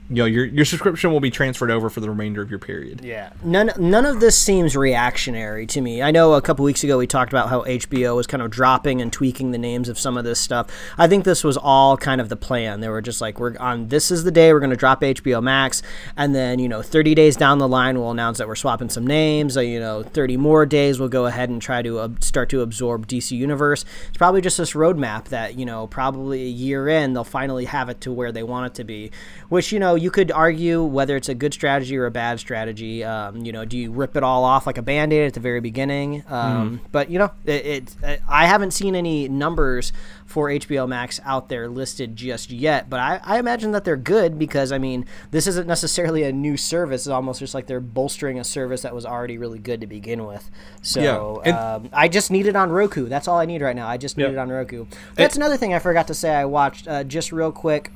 you know, your your subscription will be transferred over for the remainder of your period. Yeah. None none of this seems reactionary to me. I know a couple weeks ago we talked about how HBO was kind of dropping and tweaking the names of some of this stuff. I think this was all kind of the plan. They were just like we're on this is the day we're going to drop HBO Max and then, you know, 30 days down the line we'll announce that we're swapping some names. Uh, you know, 30 more days we'll go ahead and try to uh, start to absorb DC Universe. It's probably just this roadmap that, you know, probably a year in they'll finally have it to where they want it to be, which, you know, you could argue whether it's a good strategy or a bad strategy. Um, you know, do you rip it all off like a band aid at the very beginning? Um, But, you know, it, it, I haven't seen any numbers for HBO Max out there listed just yet, but I, I imagine that they're good because, I mean, this isn't necessarily a new service. It's almost just like they're bolstering a service that was already really good to begin with. So Yeah, and- um, I just need it on Roku. That's all I need right now. I just need Yeah. it on Roku. That's another thing I forgot to say I watched uh, just real quick.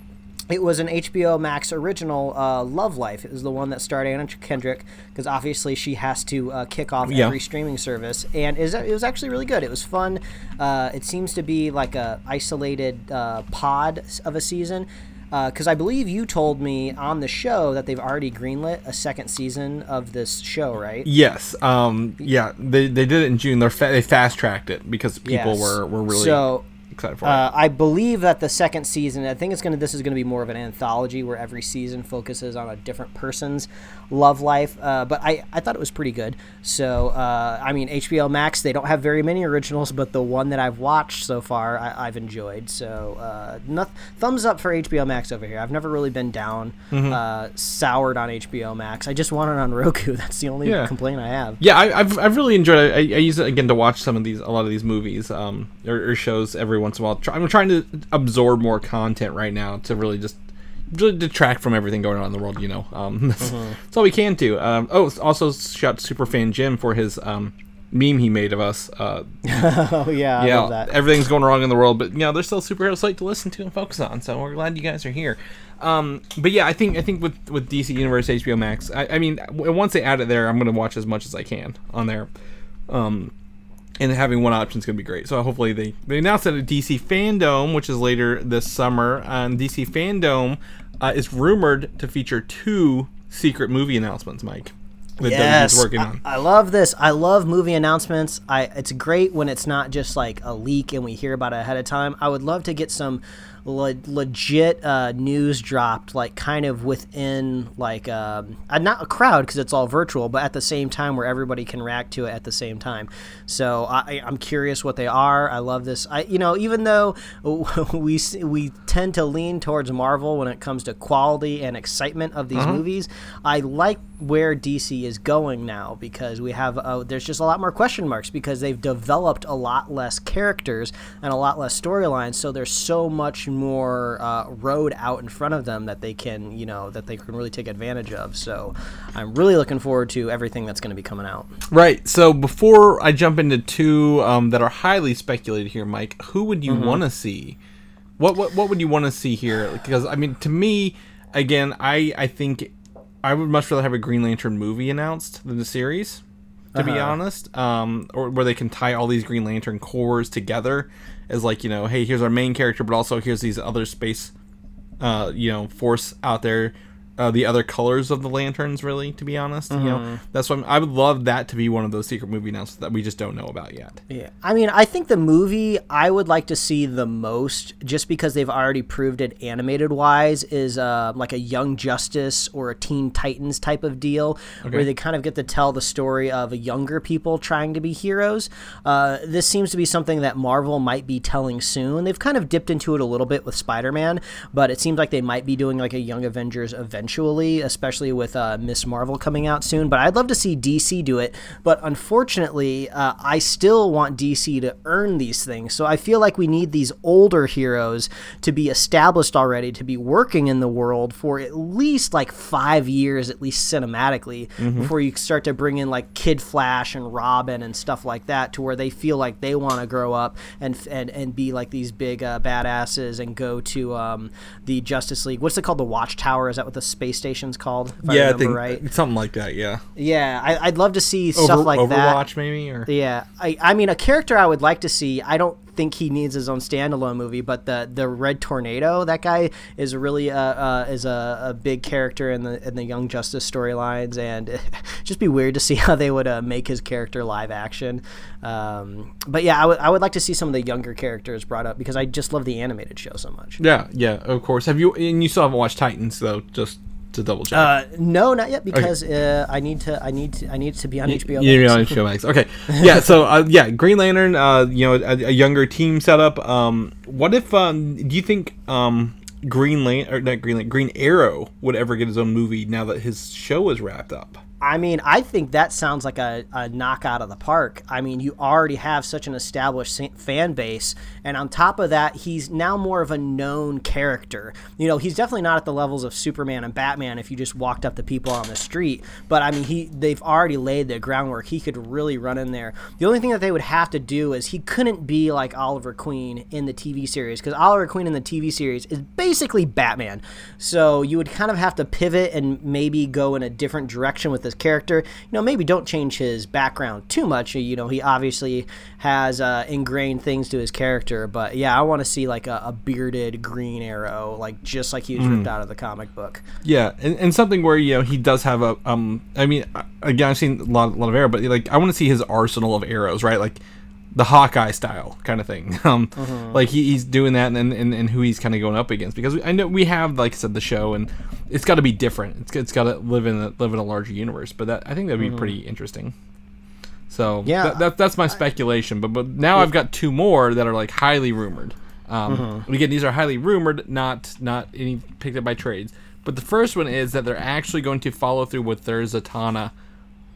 It was an HBO Max original, uh, Love Life. It was the one that starred Anna Kendrick because obviously she has to uh, kick off Yeah. every streaming service, and is it was actually really good. It was fun. Uh, it seems to be like a isolated uh, pod of a season. Because I believe you told me on the show that they've already greenlit a second season of this show, right? Yes. Um. Yeah. They, they did it in June. They're fa- they fast tracked it because people Yes. were, were really so excited for Uh, I believe that the second season, I think it's gonna. This is gonna be more of an anthology where every season focuses on a different person's love life. Uh, but I, I thought it was pretty good. So uh, I mean, HBO Max they don't have very many originals, but the one that I've watched so far, I, I've enjoyed. So uh, noth- thumbs up for HBO Max over here. I've never really been down, Mm-hmm. uh, soured on HBO Max. I just want it on Roku. That's the only Yeah. complaint I have. Yeah, I, I've I've really enjoyed it. I, I use it again to watch some of these a lot of these movies um or, or shows every once in a while. I'm trying to absorb more content right now to really just detract from everything going on in the world. You know, um, that's, that's all we can do. Um, oh, also shout to Superfan Jim for his um meme he made of us. Uh, Oh yeah, I yeah, love that. everything's going wrong in the world, but you know, there's still superhero site to listen to and focus on. So we're glad you guys are here. Um, but yeah, I think I think with with DC Universe, HBO Max, I, I mean, once they add it there, I'm gonna watch as much as I can on there. Um, and having one option is gonna be great. So hopefully they they announced that at DC Fandome, which is later this summer, and DC Fandome uh, is rumored to feature two secret movie announcements, Mike. That Yes, working I, on. I love this. I love movie announcements. I it's great when it's not just like a leak and we hear about it ahead of time. I would love to get some le- legit uh, news dropped, like kind of within like um, uh, not a crowd because it's all virtual, but at the same time where everybody can react to it at the same time. So I, I'm curious what they are. I love this. I you know even though we we tend to lean towards Marvel when it comes to quality and excitement of these movies, I like where DC is going now because we have uh, there's just a lot more question marks because they've developed a lot less characters and a lot less storylines so there's so much more uh, road out in front of them that they can you know that they can really take advantage of so I'm really looking forward to everything that's going to be coming out Right. So before I jump into two um, that are highly speculated here, Mike, who would you want to see? What, what what would you want to see here? Because I mean, to me, again, I I think I would much rather have a Green Lantern movie announced than the series. To be honest, um, or where they can tie all these Green Lantern Corps together as like you know, hey, here's our main character, but also here's these other space, uh, you know, force out there uh, the other colors of the lanterns. Really, to be honest, you know, that's what I'm, I would love that to be one of those secret movie announcements that we just don't know about yet. Yeah, I mean, I think the movie I would like to see the most, just because they've already proved it animated wise, is uh, like a Young Justice or a Teen Titans type of deal, where they kind of get to tell the story of younger people trying to be heroes. Uh, this seems to be something that Marvel might be telling soon. They've kind of dipped into it a little bit with Spider Man, but it seems like they might be doing like a Young Avengers eventually, especially with uh, Ms. Marvel coming out soon. But I'd love to see DC do it. But unfortunately, uh, I still want DC to earn these things. So I feel like we need these older heroes to be established already, to be working in the world for at least like five years, at least cinematically, before you start to bring in like Kid Flash and Robin and stuff like that, to where they feel like they want to grow up and and and be like these big uh, badasses and go to um, the Justice League. What's it called? The Watchtower? Is that what the space station's called? If yeah, I remember think right. something like that. Yeah, Yeah, I, I'd love to see stuff Over, like that. Overwatch maybe or Yeah, I, I mean, a character I would like to see. I don't think he needs his own standalone movie, but the the Red Tornado, that guy is really uh, uh, is a, a big character in the in the Young Justice storylines, and just be weird to see how they would uh, make his character live action. Um, but yeah, I would I would like to see some of the younger characters brought up because I just love the animated show so much. yeah, yeah. Of course. Have you? And you still haven't watched Titans though? Just to double check. Uh, no, not yet because uh, I need to I need to I need to be on HBO. Yeah, Max. on HBO Max. Okay, yeah. So uh, yeah, Green Lantern. Uh, you know, a, a younger team setup. Um, what if? Um, do you think um, Green Lantern or not Green Lantern, Green Arrow would ever get his own movie now that his show is wrapped up? I mean, I think that sounds like a, a knock out of the park. I mean, you already have such an established fan base, and on top of that, he's now more of a known character. You know, he's definitely not at the levels of Superman and Batman if you just walked up to people on the street. But I mean, he they've already laid the groundwork. He could really run in there. The only thing that they would have to do is he couldn't be like Oliver Queen in the TV series because Oliver Queen in the TV series is basically Batman. So you would kind of have to pivot and maybe go in a different direction with this character. You know, maybe don't change his background too much. You know, he obviously has uh, ingrained things to his character, but yeah, I want to see like a, a bearded Green Arrow, like just like he was ripped out of the comic book. Yeah, and, and something where you know he does have a um. I mean, again, I've seen a lot, a lot of arrow, but like I want to see his arsenal of arrows, right? Like the Hawkeye style kind of thing. Um, like he, he's doing that, and, and and who he's kind of going up against because I know we have, like I said, the show, and it's got to be different. It's, it's got to live in a, live in a larger universe, but that I think that'd be pretty interesting. So Yeah. that, that, that's my speculation. But but now I've got two more that are like highly rumored. Um, and again, these are highly rumored, not not any picked up by trades. But the first one is that they're actually going to follow through with their Zatanna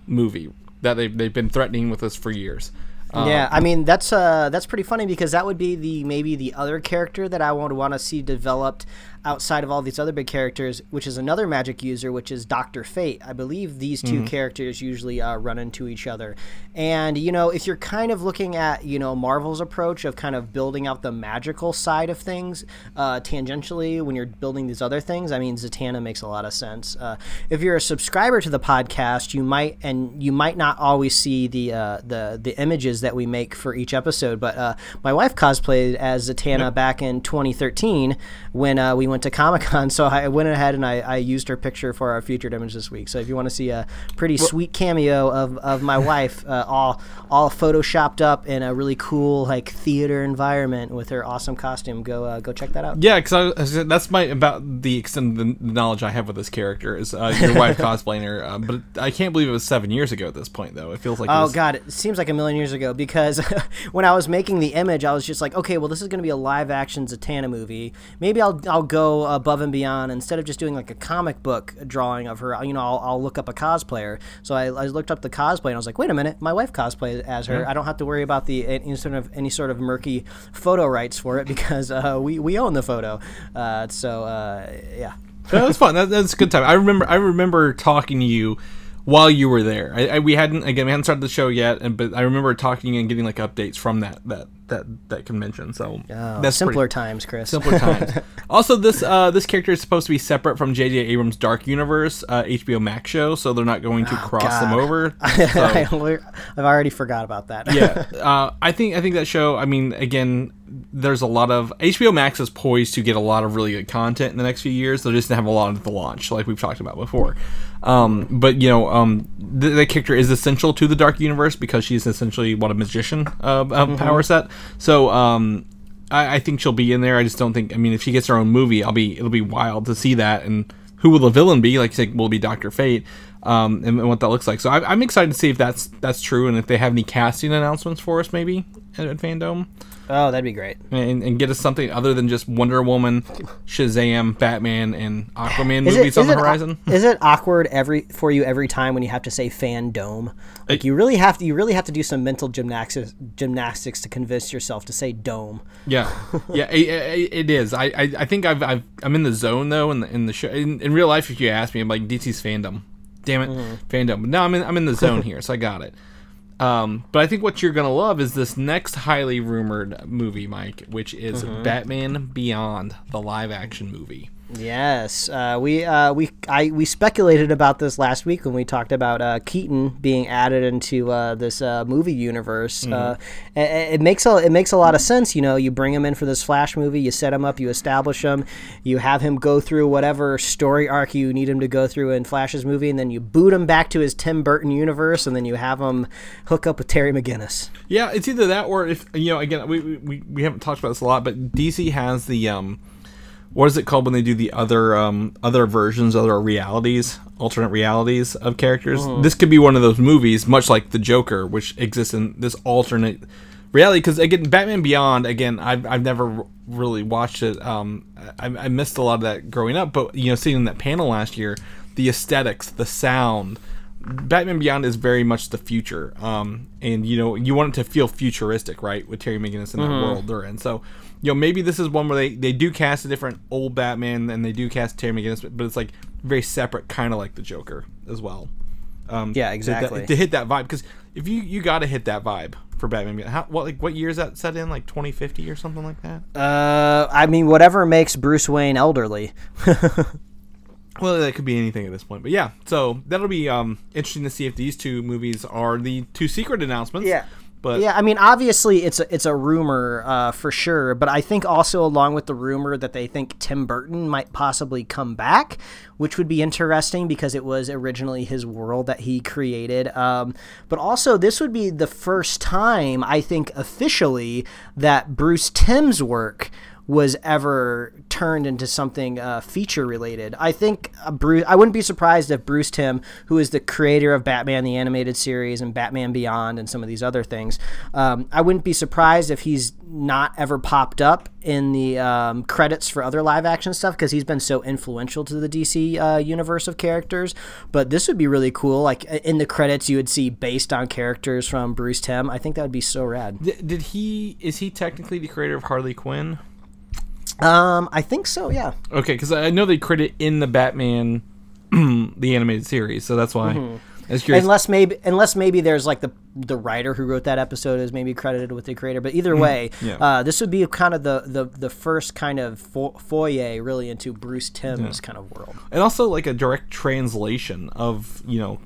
movie that they've they've been threatening with us for years. Um, yeah, I mean that's uh that's pretty funny because that would be the maybe the other character that I would want to see developed outside of all these other big characters, which is another magic user, which is Doctor Fate. I believe these 2 characters usually uh, run into each other, and you know if you're kind of looking at you know Marvel's approach of kind of building out the magical side of things uh, tangentially when you're building these other things, I mean Zatanna makes a lot of sense. Uh, if you're a subscriber to the podcast, you might and you might not always see the uh, the the images that we make for each episode, but uh, my wife cosplayed as Zatanna back in 2013 when uh, we went to Comic Con, so I went ahead and I, I used her picture for our featured image this week. So if you want to see a pretty sweet cameo of, of my wife, uh, all all photoshopped up in a really cool like theater environment with her awesome costume, go uh, go check that out. Yeah, because that's my about the extent of the knowledge I have with this character is uh, your wife cosplaying her. Uh, but I can't believe it was seven years ago at this point, though. It feels like it Oh was- god, it seems like a million years ago because when I was making the image, I was just like, okay, well, this is going to be a live action Zatanna movie. Maybe I'll I'll go above and beyond instead of just doing like a comic book drawing of her. You know, I'll, I'll look up a cosplayer. So I, I looked up the cosplay and I was like, wait a minute, my wife cosplayed as her. I don't have to worry about the any sort of any sort of murky photo rights for it because uh, we we own the photo. Uh, so uh, yeah. that was fun. That, that's a good time. I remember. I remember talking to you while you were there. I, I, we hadn't again. We hadn't started the show yet, and but I remember talking and getting like updates from that that that that convention. So Oh, that's simpler pretty- times, Chris. simpler times. also, this uh, this character is supposed to be separate from J.J. Abrams' Dark Universe uh, HBO Max show, so they're not going to cross them Oh, over. I, So, I've already forgot about that. yeah, uh, I think I think that show. I mean, again, there's a lot of HBO Max is poised to get a lot of really good content in the next few years. They're just gonna have a lot at the launch, like we've talked about before. Um, but you know, um, the, the character is essential to the Dark Universe because she's essentially what a magician uh, uh, power set. So. Um, I, I think she'll be in there. I just don't think. I mean, if she gets her own movie, I'll be. It'll be wild to see that. And who will the villain be? Like, you will it be Doctor Fate, um, and, and what that looks like. So I, I'm excited to see if that's that's true, and if they have any casting announcements for us, maybe at, at Fandome, Oh, that'd be great. and, and get us something other than just Wonder Woman, Shazam, Batman, and Aquaman Is it, movies on the it horizon. is it awkward every for you every time when you have to say fandom? Like you really have to you really have to do some mental gymnastics gymnastics to convince yourself to say dome. Yeah, yeah, it, it, it is. I, I, I think I've, I've I'm in the zone though in the in the show. In, in real life, if you ask me, I'm like DC's fandom. Damn it, Mm-hmm. fandom. But now I'm in I'm in the zone here, so I got it. Um, but I think what you're gonna love is this next highly rumored movie, Mike, which is Mm-hmm. Batman Beyond, the live action movie. Yes, uh, we uh, we I we speculated about this last week when we talked about uh, Keaton being added into uh, this uh, movie universe. Uh, it, it makes a it makes a lot of sense. You know, you bring him in for this Flash movie, you set him up, you establish him, you have him go through whatever story arc you need him to go through in Flash's movie, and then you boot him back to his Tim Burton universe, and then you have him hook up with Terry McGinnis. Yeah, it's either that or if you know. Again, we, we, we haven't talked about this a lot, but DC has the um, what is it called when they do the other um other versions, other realities, alternate realities of characters? This could be one of those movies, much like the Joker, which exists in this alternate reality. Because again, Batman Beyond, again, I've I've never really watched it. Um, I, I missed a lot of that growing up, but you know, seeing that panel last year, the aesthetics, the sound. Batman Beyond is very much the future, um, and you know you want it to feel futuristic, right? With Terry McGinnis in that world they're in. So, you know, maybe this is one where they they do cast a different old Batman and they do cast Terry McGinnis, but it's like very separate, kind of like the Joker as well. Um, Yeah, to- exactly. To, hit that vibe, because if you you got to hit that vibe for Batman how, what like what year is that set in? Like 2050 or something like that? Uh, I mean, whatever makes Bruce Wayne elderly. Well, that could be anything at this point, but yeah. So that'll be um interesting to see if these two movies are the two secret announcements. Yeah. But Yeah, I mean, obviously it's a, it's a rumor uh, for sure, but I think also along with the rumor that they think Tim Burton might possibly come back, which would be interesting because it was originally his world that he created. Um, but also, this would be the first time I think officially that Bruce Timm's work was ever turned into something uh, feature related. I think uh, Bruce. I wouldn't be surprised if Bruce Timm, who is the creator of Batman the animated series and Batman Beyond and some of these other things, um, I wouldn't be surprised if he's not ever popped up in the um, credits for other live action stuff because he's been so influential to the DC uh, universe of characters. But this would be really cool. Like in the credits, you would see based on characters from Bruce Timm. I think that would be so rad. D- did he is he technically the creator of Harley Quinn? Um, I think so. Yeah. Okay, because I know they credit in the Batman the animated series, so that's why I was curious. unless maybe unless maybe there's like the the writer who wrote that episode is maybe credited with the creator but either way Mm, yeah. uh, this would be kind of the the, the first kind of fo- foyer really into bruce timm's kind of world and also like a direct translation of you know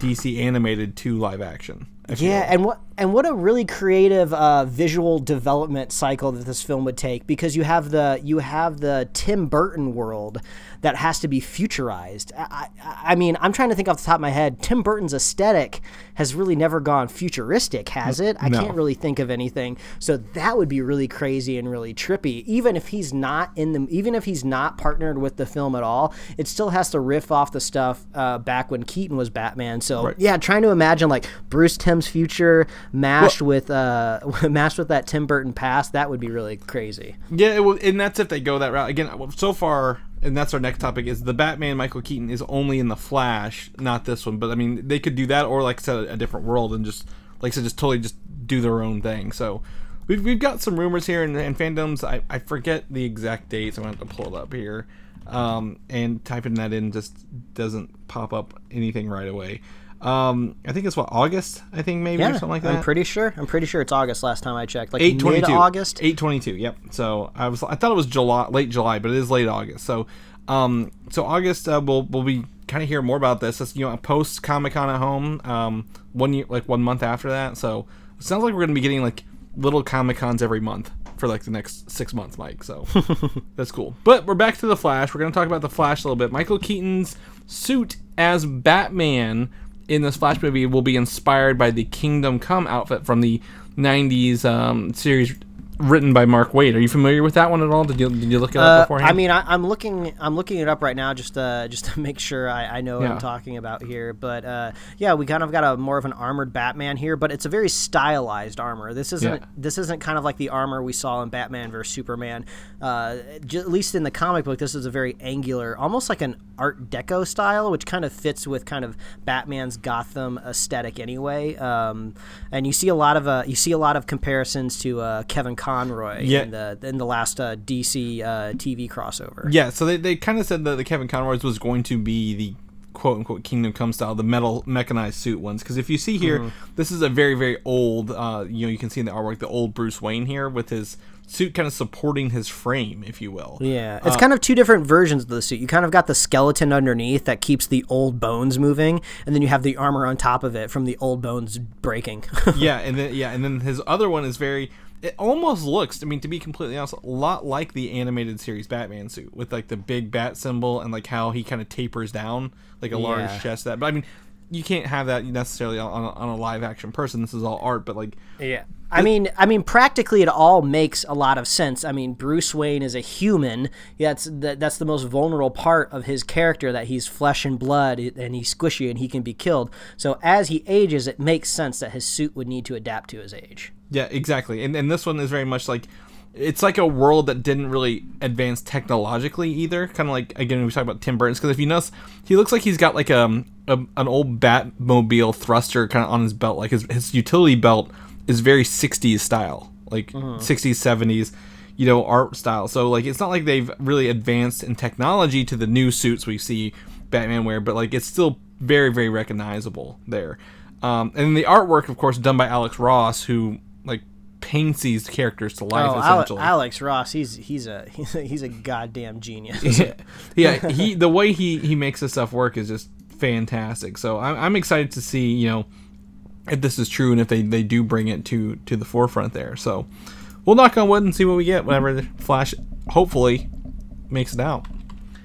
DC animated to live action Yeah, and what and what a really creative uh, visual development cycle that this film would take because you have the you have the Tim Burton world that has to be futurized. I, I, I mean, I'm trying to think off the top of my head. Tim Burton's aesthetic has really never gone futuristic, has it? I No. can't really think of anything. So that would be really crazy and really trippy. Even if he's not in the, even if he's not partnered with the film at all, it still has to riff off the stuff uh, back when Keaton was Batman. So Right. yeah, trying to imagine like Bruce Timm's future mashed with uh mashed with that Tim Burton pass, that would be really crazy. Yeah, it will, and that's if they go that route. Again, so far, and that's our next topic is the Batman. Michael Keaton is only in the Flash, not this one. But I mean, they could do that, or like I said, a different world, and just like I said, just totally just do their own thing. So we've, we've got some rumors here and, and fandoms. I, I forget the exact dates. I'm gonna have to pull it up here, um, and typing that in just doesn't pop up anything right away. Um, I think it's what August. I think maybe or something like that. I'm pretty sure. I'm pretty sure it's August last time I checked. Like Eight twenty mid. August. Eight twenty two. Yep. So I was I thought it was July, late July, but it is late August. So, um, so August uh, we'll we'll be kind of hear more about this. It's, you know, a post Comic Con at home. Um, one year, like one month after that. So it sounds like we're gonna be getting like little Comic Cons every month for like the next six months, Mike. So that's cool. But we're back to the Flash. We're gonna talk about the Flash a little bit. Michael Keaton's suit as Batman in this Flash movie will be inspired by the Kingdom Come outfit from the '90s um, series written by Mark Waid. Are you familiar with that one at all? Did you did you look it up Uh, beforehand? I mean, I, I'm looking. I'm looking it up right now, just uh, just to make sure I, I know what Yeah. I'm talking about here. But uh, yeah, we kind of got a more of an armored Batman here, but it's a very stylized armor. This isn't. Yeah. This isn't kind of like the armor we saw in Batman vs Superman. Uh, j- at least in the comic book, this is a very angular, almost like an Art Deco style, which kind of fits with kind of Batman's Gotham aesthetic anyway. Um, and you see a lot of uh, you see a lot of comparisons to uh, Kevin Conroy Yeah. in the in the last uh, DC uh, TV crossover. Yeah, so they, they kind of said that the Kevin Conroy's was going to be the quote unquote Kingdom Come style, the metal mechanized suit ones. Because if you see here, Mm-hmm. this is a very very old. Uh, you know, you can see in the artwork the old Bruce Wayne here with his suit kind of supporting his frame, if you will. Yeah, it's kind of two different versions of the suit. You kind of got the skeleton underneath that keeps the old bones moving, and then you have the armor on top of it from the old bones breaking. yeah, and then yeah, and then his other one is very. It almost looks, I mean, to be completely honest, a lot like the animated series Batman suit with like the big bat symbol and like how he kind of tapers down like a large chest. That, but I mean, you can't have that necessarily on, a- on a live action person. This is all art, but like Yeah. I mean, I mean, practically, it all makes a lot of sense. I mean, Bruce Wayne is a human. That's that, that's the most vulnerable part of his character. That he's flesh and blood, and he's squishy, and he can be killed. So as he ages, it makes sense that his suit would need to adapt to his age. Yeah, exactly. And and this one is very much like it's like a world that didn't really advance technologically either. Kind of like again we talk about Tim Burton's because if you notice, he looks like he's got like um a, an old Batmobile thruster kind of on his belt. Like his his utility belt is very '60s style, like '60s '70s. You know, art style. So like, it's not like they've really advanced in technology to the new suits we see Batman wear, but like, it's still very, very recognizable there. Um, and the artwork, of course, done by Alex Ross, who like paints these characters to life Oh, essentially. Alex Ross, he's he's a he's a, he's a goddamn genius. yeah, yeah. He the way he he makes this stuff work is just fantastic. So I'm, I'm excited to see you know if this is true and if they, they do bring it to to the forefront there. So we'll knock on wood and see what we get whenever Flash hopefully makes it out.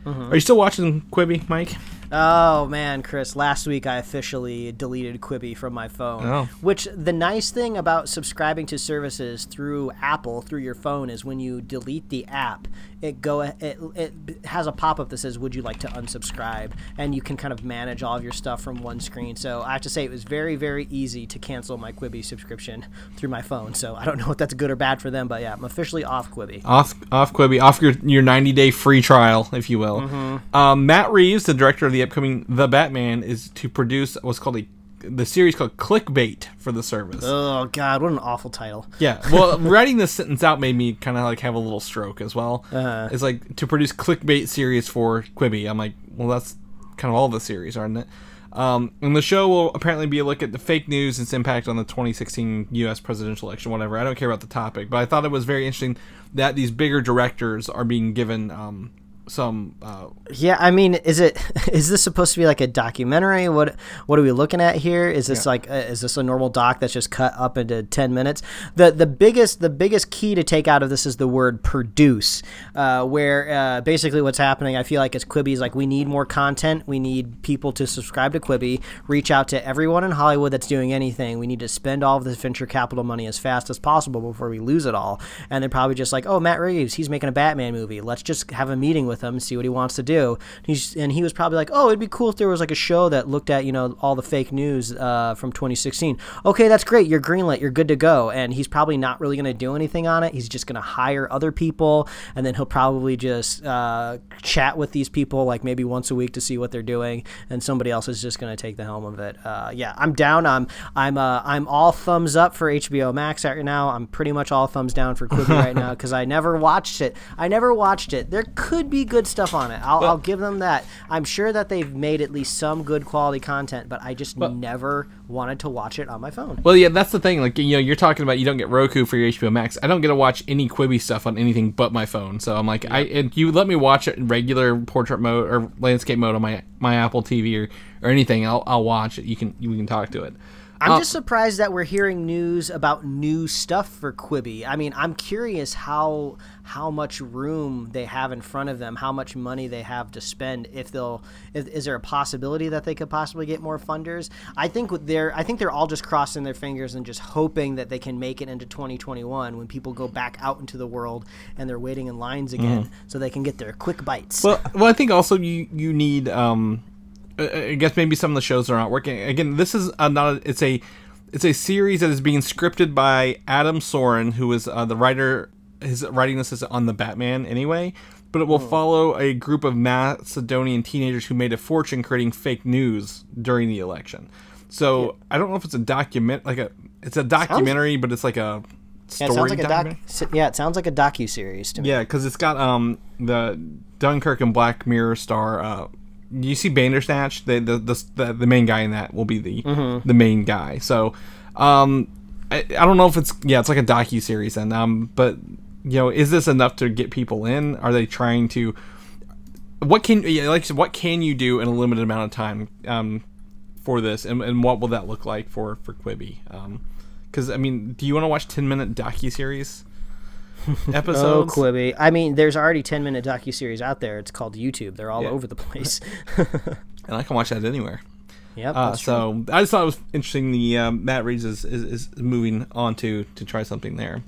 Mm-hmm. Are you still watching Quibi, Mike? Oh man, Chris! Last week I officially deleted Quibi from my phone. Oh. Which the nice thing about subscribing to services through Apple through your phone is when you delete the app, it go it, it has a pop up that says "Would you like to unsubscribe?" and you can kind of manage all of your stuff from one screen. So I have to say it was very very easy to cancel my Quibi subscription through my phone. So I don't know if that's good or bad for them, but yeah, I'm officially off Quibi. off off Quibi, off your your 90 day free trial, if you will. Um, Matt Reeves, the director of the upcoming The Batman, is to produce what's called a the series called Clickbait for the service. Oh God, what an awful title. Yeah, well, writing this sentence out made me kind of like have a little stroke as well. Uh-huh. It's like to produce clickbait series for Quibi. I'm like, well, that's kind of all the series, aren't it? Um, and the show will apparently be a look at the fake news and its impact on the 2016 U.S. presidential election. Whatever, I don't care about the topic, but I thought it was very interesting that these bigger directors are being given um, some uh, Yeah, I mean, is it is this supposed to be like a documentary? What what are we looking at here? Is this like uh, is this a normal doc that's just cut up into ten minutes? The the biggest the biggest key to take out of this is the word produce, uh, where uh, basically what's happening. I feel like is it's is like we need more content. We need people to subscribe to Quibi. Reach out to everyone in Hollywood that's doing anything. We need to spend all of this venture capital money as fast as possible before we lose it all. And they're probably just like, oh, Matt Reeves, he's making a Batman movie. Let's just have a meeting with him, and see what he wants to do. He's and he was probably like, oh, it'd be cool if there was like a show that looked at you know all the fake news uh, from 2016. Okay, that's great. You're greenlit. You're good to go. And he's probably not really going to do anything on it. He's just going to hire other people, and then he'll probably just uh, chat with these people like maybe once a week to see what they're doing, and somebody else is just going to take the helm of it. Uh, yeah, I'm down. I'm I'm uh, I'm all thumbs up for HBO Max right now. I'm pretty much all thumbs down for Quibi right now because I never watched it. I never watched it. There could be good stuff on it. I'll, I'll give them that. I'm sure that they've made at least some good quality content, but I just never wanted to watch it on my phone. Well, yeah, that's the thing. Like, you know, you're talking about you don't get Roku for your HBO Max. I don't get to watch any Quibi stuff on anything but my phone. So I'm like, I and you let me watch it in regular portrait mode or landscape mode on my my Apple TV or, or anything. I'll I'll watch it. You can you can talk to it. I'm just surprised that we're hearing news about new stuff for Quibi. I mean, I'm curious how how much room they have in front of them, how much money they have to spend. If they'll, if, is there a possibility that they could possibly get more funders? I think they're, I think they're all just crossing their fingers and just hoping that they can make it into 2021 when people go back out into the world and they're waiting in lines again, so they can get their quick bites. Well, well, I think also you you need. um I guess maybe some of the shows are not working. Again, this is a, not. A, it's a it's a series that is being scripted by Adam Soren, who is uh, the writer. His writing this is on the Batman anyway, but it will follow a group of Macedonian teenagers who made a fortune creating fake news during the election. So I don't know if it's a document like a it's a documentary, but it's like a yeah, it sounds like a doc. Yeah, it sounds like a docu series to me. Yeah, because it's got um the Dunkirk and Black Mirror star. Uh, you see Bandersnatch, the the, the the main guy in that will be the Mm-hmm. the main guy. So, um, I, I don't know if it's yeah, it's like a docu series, and um, but you know, is this enough to get people in? Are they trying to? What can yeah, like what can you do in a limited amount of time um, for this, and, and what will that look like for for Quibi? Um, because I mean, do you want to watch ten minute docu series Oh, episodes? Quibi. I mean, there's already 10 minute docu series out there. It's called YouTube. They're all Yeah. over the place. and I can watch that anywhere. yep. Uh, that's true. so I just thought it was interesting. The um, Matt Reeves is, is, is moving on to to try something there.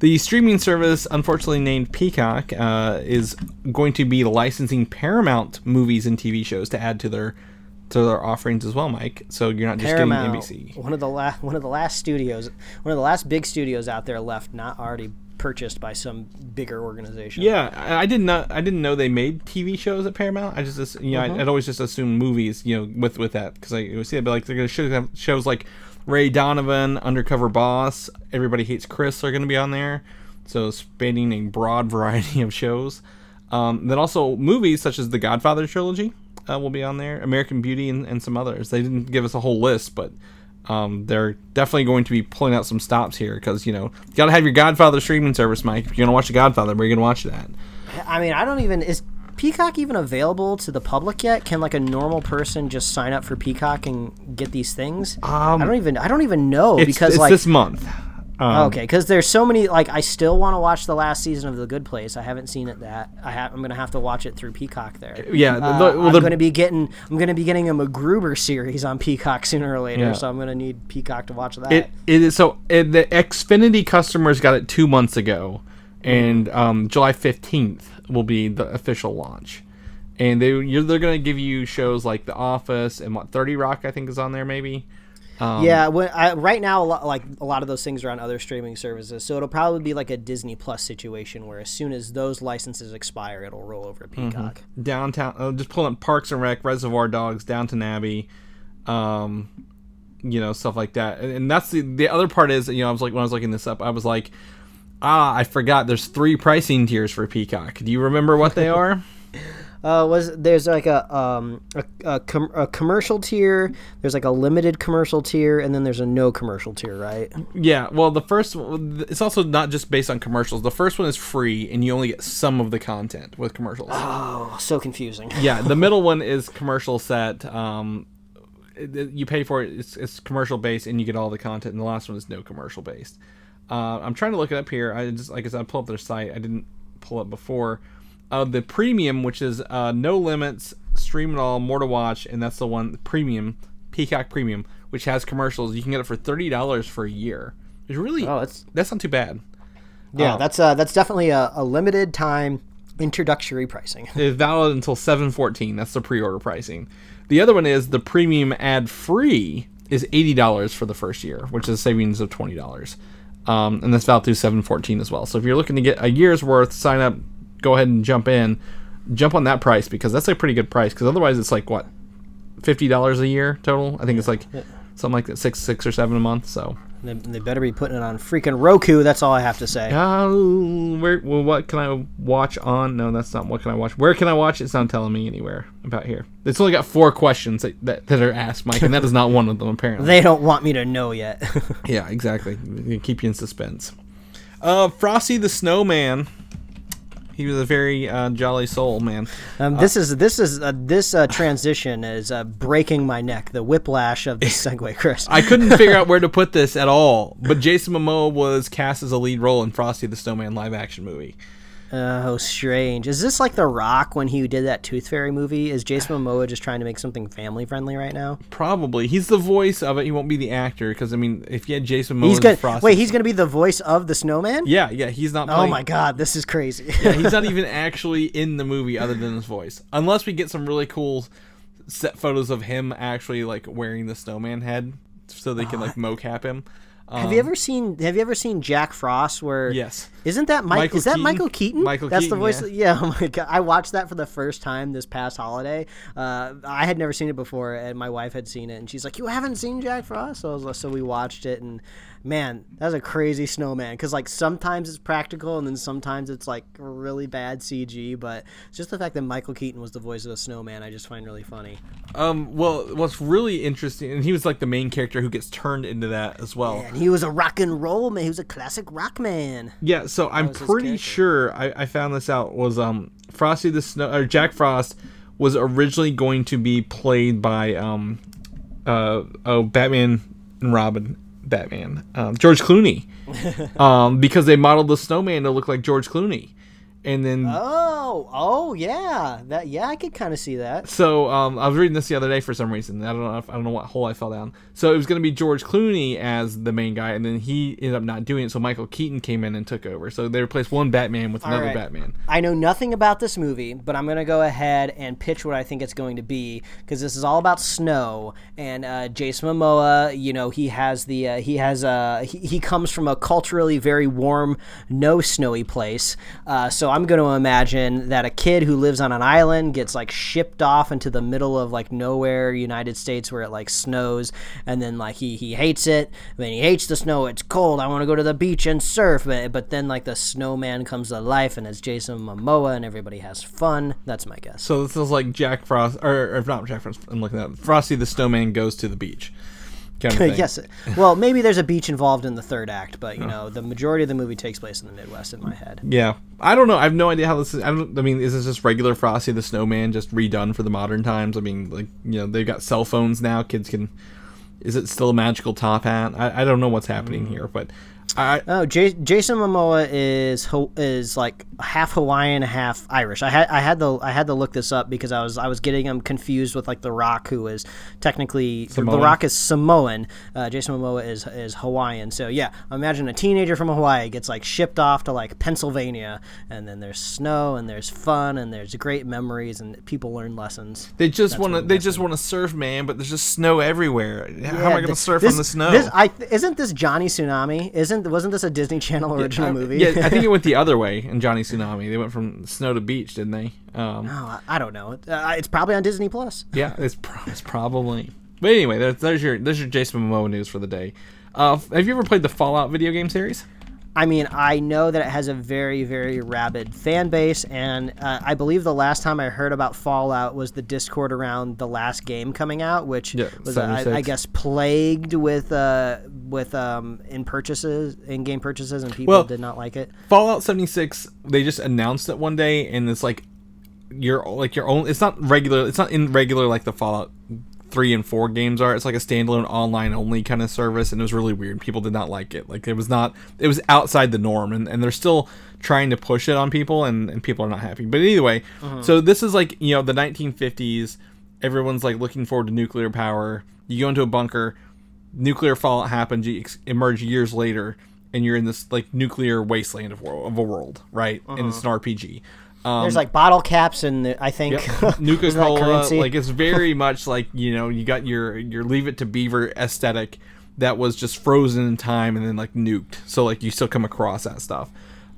The streaming service, unfortunately named Peacock, uh, is going to be licensing Paramount movies and TV shows to add to their to their offerings as well, Mike. So you're not just Paramount, getting NBC. one of the last one of the last studios, one of the last big studios out there left, not already purchased by some bigger organization. Yeah, I, I did not. I didn't know they made TV shows at Paramount. I just, you know, I'd, I'd always just assume movies, you know, with with that because I would see it, but like they're gonna show, shows like Ray Donovan, Undercover Boss, Everybody Hates Chris are gonna be on there. So spanning a broad variety of shows. Um, then also movies such as the Godfather trilogy uh, will be on there, American Beauty, and, and some others. They didn't give us a whole list, but um, they're definitely going to be pulling out some stops here because you know you gotta have your Godfather streaming service, Mike. If you're gonna watch the Godfather, where are you gonna watch that? I mean, I don't even is Peacock even available to the public yet? Can like a normal person just sign up for Peacock and get these things? Um, I don't even I don't even know It's, because it's like this month. Um, Okay, because there's so many. Like, I still want to watch the last season of The Good Place. I haven't seen it. That I. I'm gonna have to watch it through Peacock. There. Yeah, the- Uh, the- well, I'm the- gonna be getting. I'm gonna be getting a MacGruber series on Peacock sooner or later. Yeah. So I'm gonna need Peacock to watch that. It, it is so it, the Xfinity customers got it two months ago, and um, July fifteenth will be the official launch. And they you're, they're gonna give you shows like The Office and what Thirty Rock I think is on there maybe. Um, yeah, when I, right now, a lot, like a lot of those things are on other streaming services, so it'll probably be like a Disney Plus situation where as soon as those licenses expire, it'll roll over to Mm-hmm. Peacock. downtown. Oh, just pulling up Parks and Rec, Reservoir Dogs, Downton Abbey, um, you know stuff like that. And, and that's the the other part is you know I was like when I was looking this up, I was like, ah, I forgot. There's three pricing tiers for Peacock. Do you remember what they are? uh, was there's like a um a, a, com- a commercial tier. There's like a limited commercial tier, and then there's a no commercial tier, right? Yeah, well, the first one, it's also not just based on commercials. The first one is free, and you only get some of the content with commercials. Oh, so confusing. yeah, the middle one is commercial set. Um, it- it- you pay for it. It's, it's commercial based, and you get all the content. And the last one is no commercial based. Uh, I'm trying to look it up here. I just like I said, I pull up their site. I didn't pull up before. Uh, the premium, which is uh, no limits, stream it all, more to watch, and that's the one premium, Peacock Premium, which has commercials. You can get it for thirty dollars for a year. It's really Oh, that's- that's not too bad. Yeah, Oh. that's uh that's definitely a, a limited time introductory pricing. It's valid until 714. That's the pre-order pricing. The other one is the premium ad free is $80 for the first year, which is savings of $20. Um, and that's valid through 714 as well. So if you're looking to get a year's worth, sign up, go ahead and jump in. Jump on that price because that's a pretty good price. Because otherwise, it's like what, fifty dollars a year total. I think it's like something like that, six, six or seven a month. So They, they better be putting it on freaking Roku. That's all I have to say. Oh, where? Well, what can I watch on? No, that's not. What can I watch? Where can I watch? It's not telling me anywhere about here. It's only got four questions that, that, that are asked, Mike, and that is not one of them apparently. They don't want me to know yet. yeah, exactly. Keep you in suspense. Uh, Frosty the Snowman. He was a very uh, jolly soul, man. Um, this is this is uh, this uh, transition is uh, breaking my neck. The whiplash of the segue, Chris. I couldn't figure out where to put this at all, but Jason Momoa was cast as a lead role in Frosty the Snowman live action movie. Oh, strange. Is this like The Rock when he did that Tooth Fairy movie? Is Jason Momoa just trying to make something family friendly right now? Probably. He's the voice of it. He won't be the actor because I mean, if you had Jason Momoa He's gonna Frosty, wait. He's gonna be the voice of the Snowman. Yeah, yeah, he's not. Oh my God, this is crazy. yeah, he's not even actually in the movie other than his voice. Unless we get some really cool set photos of him actually like wearing the snowman head, so they can like mocap him. Have you ever seen Have you ever seen Jack Frost? Where Yes. Isn't that Mike? Michael is that Keaton? Michael Keaton? Michael That's Keaton, the voice. yeah. Of, yeah. Oh my god! I watched that for the first time this past holiday. Uh, I had never seen it before, and my wife had seen it, and she's like, "You haven't seen Jack Frost?" So I was like, so we watched it, and man, that's a crazy snowman. Because like sometimes it's practical, and then sometimes it's like really bad CG. But just the fact that Michael Keaton was the voice of the snowman, I just find really funny. Um, well, what's really interesting, and he was like the main character who gets turned into that as well. And he was a rock and roll man. He was a classic rock man. Yeah, so I'm pretty sure I, I found this out was um Frosty the Snow or Jack Frost was originally going to be played by um uh oh Batman and Robin Batman um, George Clooney. Um because they modeled the snowman to look like George Clooney and then Oh, oh yeah, that yeah, I could kind of see that. so um, I was reading this the other day for some reason. I don't know if I don't know what hole I fell down. So it was going to be George Clooney as the main guy, and then he ended up not doing it. So Michael Keaton came in and took over. So they replaced one Batman with another right. Batman. I know nothing about this movie, but I'm gonna go ahead and pitch what I think it's going to be because this is all about snow and uh, Jason Momoa. You know, he has the uh, he has uh, he, he comes from a culturally very warm, no snowy place. Uh, so I'm going to imagine that a kid who lives on an island gets like shipped off into the middle of like nowhere, United States, where it like snows, and then like he he hates it. Then he hates the snow. It's cold. I want to go to the beach and surf. But, but then like the snowman comes to life, and it's Jason Momoa, and everybody has fun. That's my guess. So this is like Jack Frost, or, or not Jack Frost. I'm looking at Frosty the Snowman goes to the beach. Kind of yes. Well, maybe there's a beach involved in the third act, but you know, the majority of the movie takes place in the Midwest in my head. Yeah, I don't know. I have no idea how this is. I don't. I mean, is this just regular Frosty the Snowman, just redone for the modern times? I mean, like you know, they've got cell phones now. Kids can. Is it still a magical top hat? I, I don't know what's happening Mm. here, but I Oh, J- Jason Momoa is is like half Hawaiian, half Irish. I had I had to I had to look this up because I was I was getting him confused with like The Rock, who is technically The Rock is Samoan. Uh, Jason Momoa is is Hawaiian. So yeah, imagine a teenager from Hawaii gets like shipped off to like Pennsylvania, and then there's snow and there's fun and there's great memories and people learn lessons. they just want to. They just want to surf, man. But there's just snow everywhere. How am I going to surf this- on the snow? This, I, isn't this Johnny Tsunami? Isn't wasn't this a Disney Channel original I- movie? Yeah, I think it went the other way in Johnny Tsunami. They went from snow to beach, didn't they? Um, Oh, I I don't know. Uh, it's probably on Disney Plus. Yeah, it's, pro- it's probably. But anyway, there's, there's your there's your Jason Momoa news for the day. Uh, have you ever played the Fallout video game series? I mean, I know that it has a very, very rabid fan base, and uh, I believe the last time I heard about Fallout was the Discord around the last game coming out, which Yeah, was, uh, I, I guess, plagued with uh, with um, in purchases, in game purchases, and people Well- did not like it. Fallout 76, they just announced it one day, and it's like your like your own. It's not regular. It's not in regular like the Fallout three and four games are. It's like a standalone online only kind of service, and it was really weird. People did not like it. Like it was not. It was outside the norm, and, and they're still trying to push it on people, and, and people are not happy. But anyway, uh-huh. so this is like you know the 1950s. Everyone's like looking forward to nuclear power. You go into a bunker nuclear fallout happens, you ex- emerge years later, and you're in this like nuclear wasteland of, wor- of a world, right? And it's uh-huh. an RPG. Um, There's like bottle caps, and I think Nuka isn't Cola, like it's very much like you know you got your your Leave It to Beaver aesthetic that was just frozen in time and then like nuked. So like you still come across that stuff.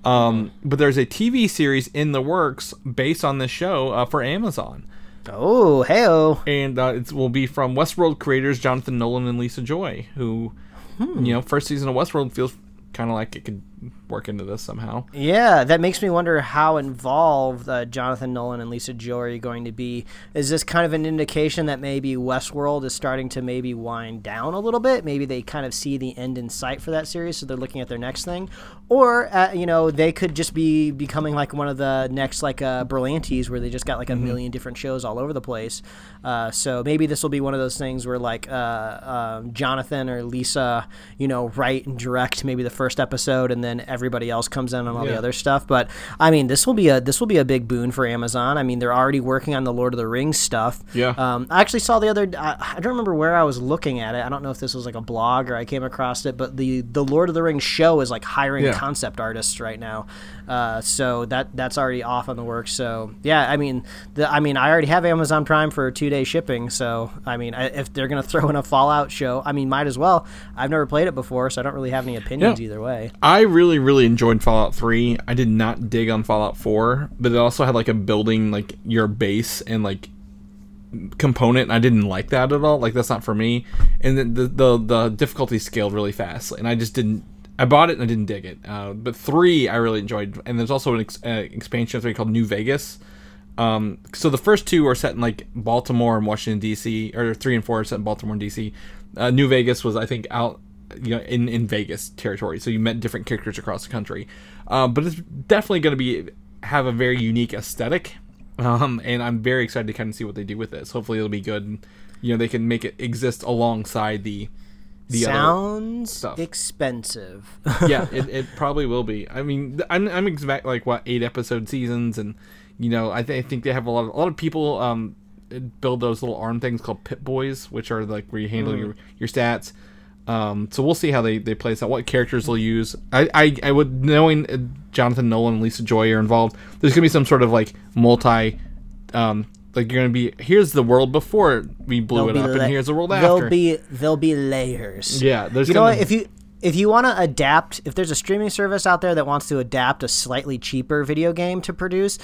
Um, but there's a TV series in the works based on this show uh, for Amazon oh, heyo. and uh, it will be from Westworld creators Jonathan Nolan and Lisa Joy, who, Hmm. you know, first season of Westworld feels kind of like it could work into this somehow. Yeah, that makes me wonder how involved uh, Jonathan Nolan and Lisa Joy are going to be. Is this kind of an indication that maybe Westworld is starting to maybe wind down a little bit? Maybe they kind of see the end in sight for that series, so they're looking at their next thing, or uh, you know they could just be becoming like one of the next like uh, Berlantis, where they just got like a million different shows all over the place. Uh, so maybe this will be one of those things where like uh, um, Jonathan or Lisa, you know, write and direct maybe the first episode, and then everybody else comes in on all the other stuff. But I mean, this will be a this will be a big boon for Amazon. I mean, they're already working on the Lord of the Rings stuff. Yeah. Um, I actually saw the other. I, I don't remember where I was looking at it. I don't know if this was like a blog or I came across it, but the the Lord of the Rings show is like hiring Yeah. concept artists right now. Uh, so that that's already off on the works. So yeah, I mean, the, I mean, I already have Amazon Prime for two day shipping. So I mean, I, if they're gonna throw in a Fallout show, I mean, might as well. I've never played it before, so I don't really have any opinions Yeah. either way. I really, really enjoyed Fallout 3. I did not dig on Fallout 4, but it also had like a building, like your base and like component. And I didn't like that at all. Like that's not for me. And then the, the the difficulty scaled really fast, and I just didn't. I bought it and I didn't dig it. Uh, but three I really enjoyed, and there's also an ex- uh, expansion of three called New Vegas. Um, so the first two are set in like Baltimore and Washington D.C. or three and four are set in Baltimore and D.C. Uh, New Vegas was I think out you know in in Vegas territory, so you met different characters across the country. Uh, but it's definitely going to be have a very unique aesthetic, um, and I'm very excited to kind of see what they do with this. Hopefully it'll be good. And, you know they can make it exist alongside the the Sounds expensive. yeah, it, it probably will be. I mean, I'm I'm expect like what eight episode seasons, and you know, I, th- I think they have a lot of a lot of people um build those little arm things called Pip-Boys, which are like where you handle your your stats. Um, so we'll see how they, they play this out. What characters they'll use. I, I, I would knowing uh, Jonathan Nolan and Lisa Joy are involved. There's gonna be some sort of like multi, um, like you're gonna be here's the world before we blew it There'll up, la- and here's the world after. there'll be there'll be layers. Yeah, there's you know what? If you if you want to adapt, if there's a streaming service out there that wants to adapt a slightly cheaper video game to produce.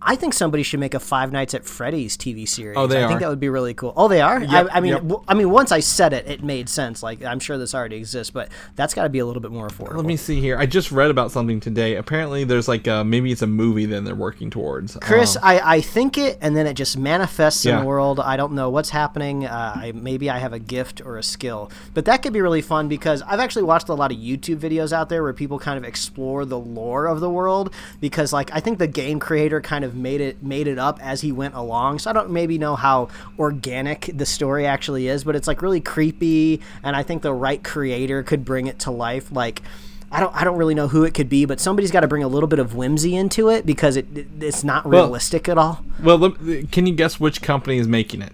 I think somebody should make a Five Nights at Freddy's TV series. Oh, they I think that would be really cool. Oh, they are. Yep, I, I mean, yep. w- I mean, once I said it, it made sense. Like I'm sure this already exists, but that's got to be a little bit more affordable. Let me see here. I just read about something today. Apparently, there's like uh maybe it's a movie then they're working towards. Chris, Um, I, I think it, and then it just manifests in the world. I don't know what's happening. Uh, I, maybe I have a gift or a skill, but that could be really fun because I've actually watched a lot of YouTube videos out there where people kind of explore the lore of the world. Because like I think the game creator kind of made it made it up as he went along. So I don't maybe know how organic the story actually is, but it's like really creepy, and I think the right creator could bring it to life. Like. I don't, I don't really know who it could be, but somebody's got to bring a little bit of whimsy into it because it, it it's not Well- realistic at all. well, can you guess which company is making it?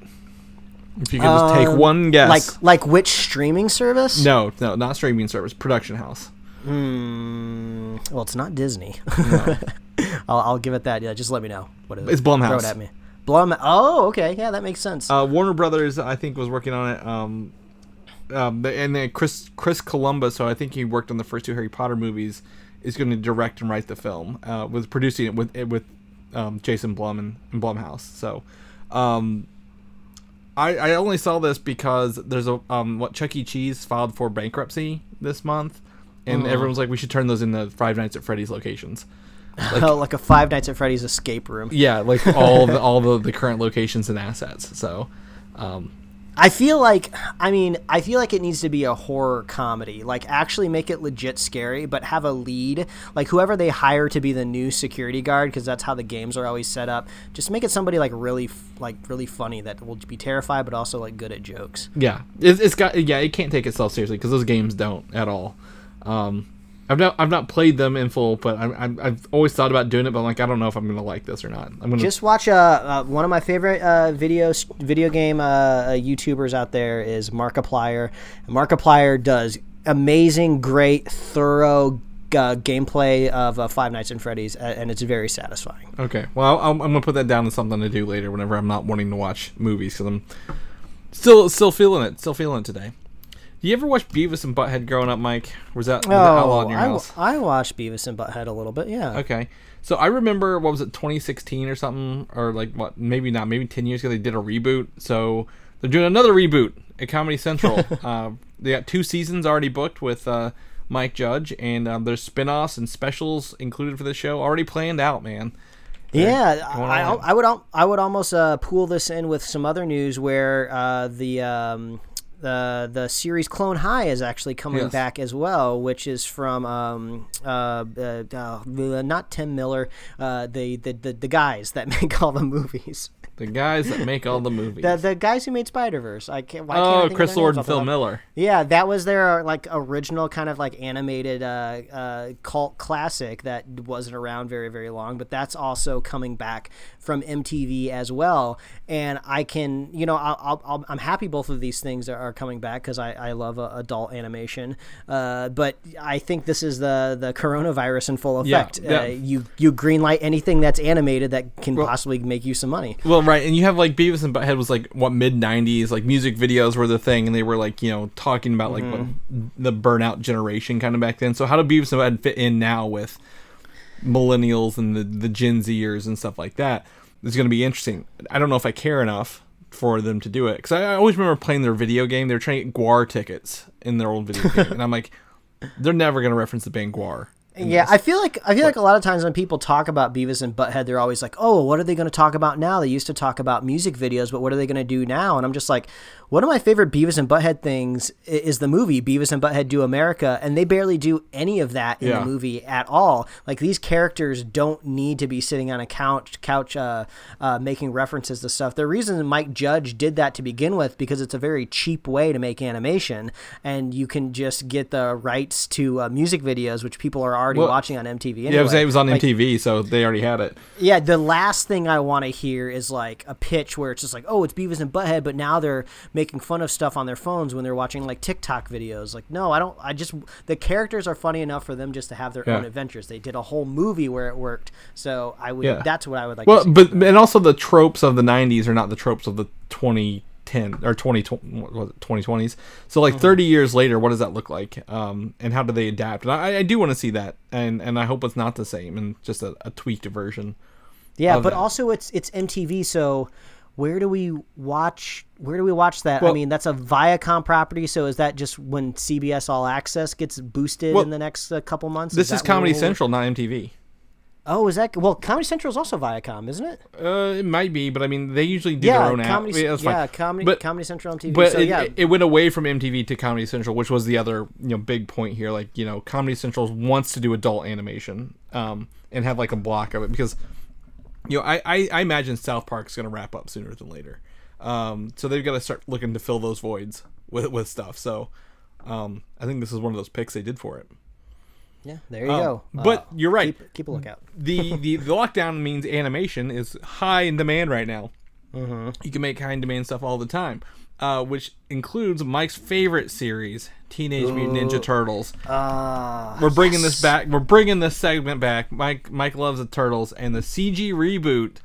If you could just take one guess. Um, Like like which streaming service? no, no, not streaming service, production house. Hmm, well, it's not Disney. I'll, I'll give it that. Yeah, just let me know what it is. It's Blumhouse. Throw it at me. Blum. Oh, okay. Yeah, that makes sense. Uh, Warner Brothers, I think, was working on it. Um, um, and then Chris Chris Columbus, so I think he worked on the first two Harry Potter movies, is going to direct and write the film. Uh, was producing it with with um, Jason Blum and, and Blumhouse. So, um, I I only saw this because there's a um what Chuck E. Cheese filed for bankruptcy this month, and everyone's like, we should turn those into Five Nights at Freddy's locations. like a Five Nights at Freddy's escape room. Yeah, like all the all the, the current locations and assets. So, um, I feel like, I mean, I feel like it needs to be a horror comedy. Like, actually make it legit scary, but have a lead. Like, whoever they hire to be the new security guard, because that's how the games are always set up. Just make it somebody like really, like really funny that will be terrified, but also like good at jokes. yeah, it, it's got yeah, it can't take itself seriously because those games don't at all. Um, I've not I've not played them in full, but I'm, I'm, I've always thought about doing it, but I'm like I don't know if I'm gonna like this or not. I'm gonna Just watch uh, uh one of my favorite uh video video game uh, uh YouTubers out there is Markiplier. Markiplier does amazing, great, thorough uh, gameplay of uh, Five Nights at Freddy's, uh, and it's very satisfying. Okay. Well, I'll, I'm gonna put that down as something to do later whenever I'm not wanting to watch movies because I'm still still feeling it, still feeling it today. Do you ever watch Beavis and Butthead growing up, Mike? Was that, was that outlawed in your Oh, I, house? I watched Beavis and Butthead a little bit. Yeah. Okay. So I remember what was it, 2016 or something, or like what? Maybe not. Maybe 10 years ago they did a reboot. So they're doing another reboot at Comedy Central. uh, they got two seasons already booked with uh, Mike Judge, and um, there's spin-offs and specials included for the show already planned out. Man. Yeah, I. I would I would almost uh, pool this in with some other news where uh, the um, the the series Clone High is actually coming Yes. back as well, which is from um, uh, uh, uh, not Tim Miller, uh, the, the the the guys that make all the movies. The guys that make all the movies. The, the guys who made Spider Verse. I can't. Why can't oh, think Chris Lord and Phil Miller. Yeah, that was their like original kind of like animated uh, uh, cult classic that wasn't around very very long, but that's also coming back from MTV as well. And I can, you know, I'll, I'll, I'll, I'm happy both of these things are, coming back because I, I love uh, adult animation. Uh, but I think this is the the coronavirus in full effect. yeah. Uh, you you greenlight anything that's animated that can possibly make you some money. Well, right, and you have like Beavis and Butthead was like what mid '90s, like music videos were the thing, and they were like you know talking about like what, the burnout generation kind of back then. So how do Beavis and Butthead fit in now with millennials and the the Gen Zers and stuff like that? It's going to be interesting. I don't know if I care enough for them to do it because I, I always remember playing their video game. They were trying to get GWAR tickets in their old video game, and I'm like, they're never going to reference the band GWAR. Yeah, this. I feel like I feel like a lot of times when people talk about Beavis and Butthead, they're always like, "Oh, what are they going to talk about now?" They used to talk about music videos, but what are they going to do now? And I'm just like, one of my favorite Beavis and Butthead things is the movie Beavis and Butthead Do America, and they barely do any of that in Yeah. the movie at all. Like these characters don't need to be sitting on a couch, couch, uh, uh, making references to stuff. The reason Mike Judge did that to begin with because it's a very cheap way to make animation, and you can just get the rights to uh, music videos, which people are already Well, watching on MTV. Anyway. Yeah, it was, it was on Like, MTV, so they already had it. yeah, the last thing I want to hear is like a pitch where it's just like, oh, it's Beavis and Butthead, but now they're making fun of stuff on their phones when they're watching like TikTok videos. Like, no, I don't. I just the characters are funny enough for them just to have their Yeah. own adventures. They did a whole movie where it worked, so I would. Yeah. That's what I would like. Well, but and also the tropes of the '90s are not the tropes of the 2010 or 20 what 2020s. So like 30 years later, what does that look like? Um, and how do they adapt? And I, I do want to see that, and and I hope it's not the same and just a, a tweaked version. yeah, but that. also it's it's MTV, so. Where do we watch? Where do we watch that? I mean, that's a Viacom property. So is that just when CBS All Access gets boosted Well, in the next uh, couple months? This is where Comedy Central, not MTV. Oh, is that well? Comedy Central is also Viacom, isn't it? Uh, it might be, but I mean, they usually do yeah, their own comedy. app. Yeah, yeah, comedy. But- comedy Central on TV. But so it, yeah, it went away from MTV to Comedy Central, which was the other you know big point here. Like you know, Comedy Central wants to do adult animation um, and have like a block of it because you know I, I, I imagine South Park's going to wrap up sooner than later, um, so they've got to start looking to fill those voids with with stuff. So um, I think this is one of those picks they did for it. Yeah. There you Um, go. but Uh, you're right. Keep, keep a lookout. the, the the lockdown means animation is high in demand right now. Mm-hmm. You can make high in demand stuff all the time, uh, which includes Mike's favorite series, Teenage Mutant Ninja Turtles. Uh, We're bringing this back. We're bringing this segment back. Mike Mike loves the turtles, and the CG reboot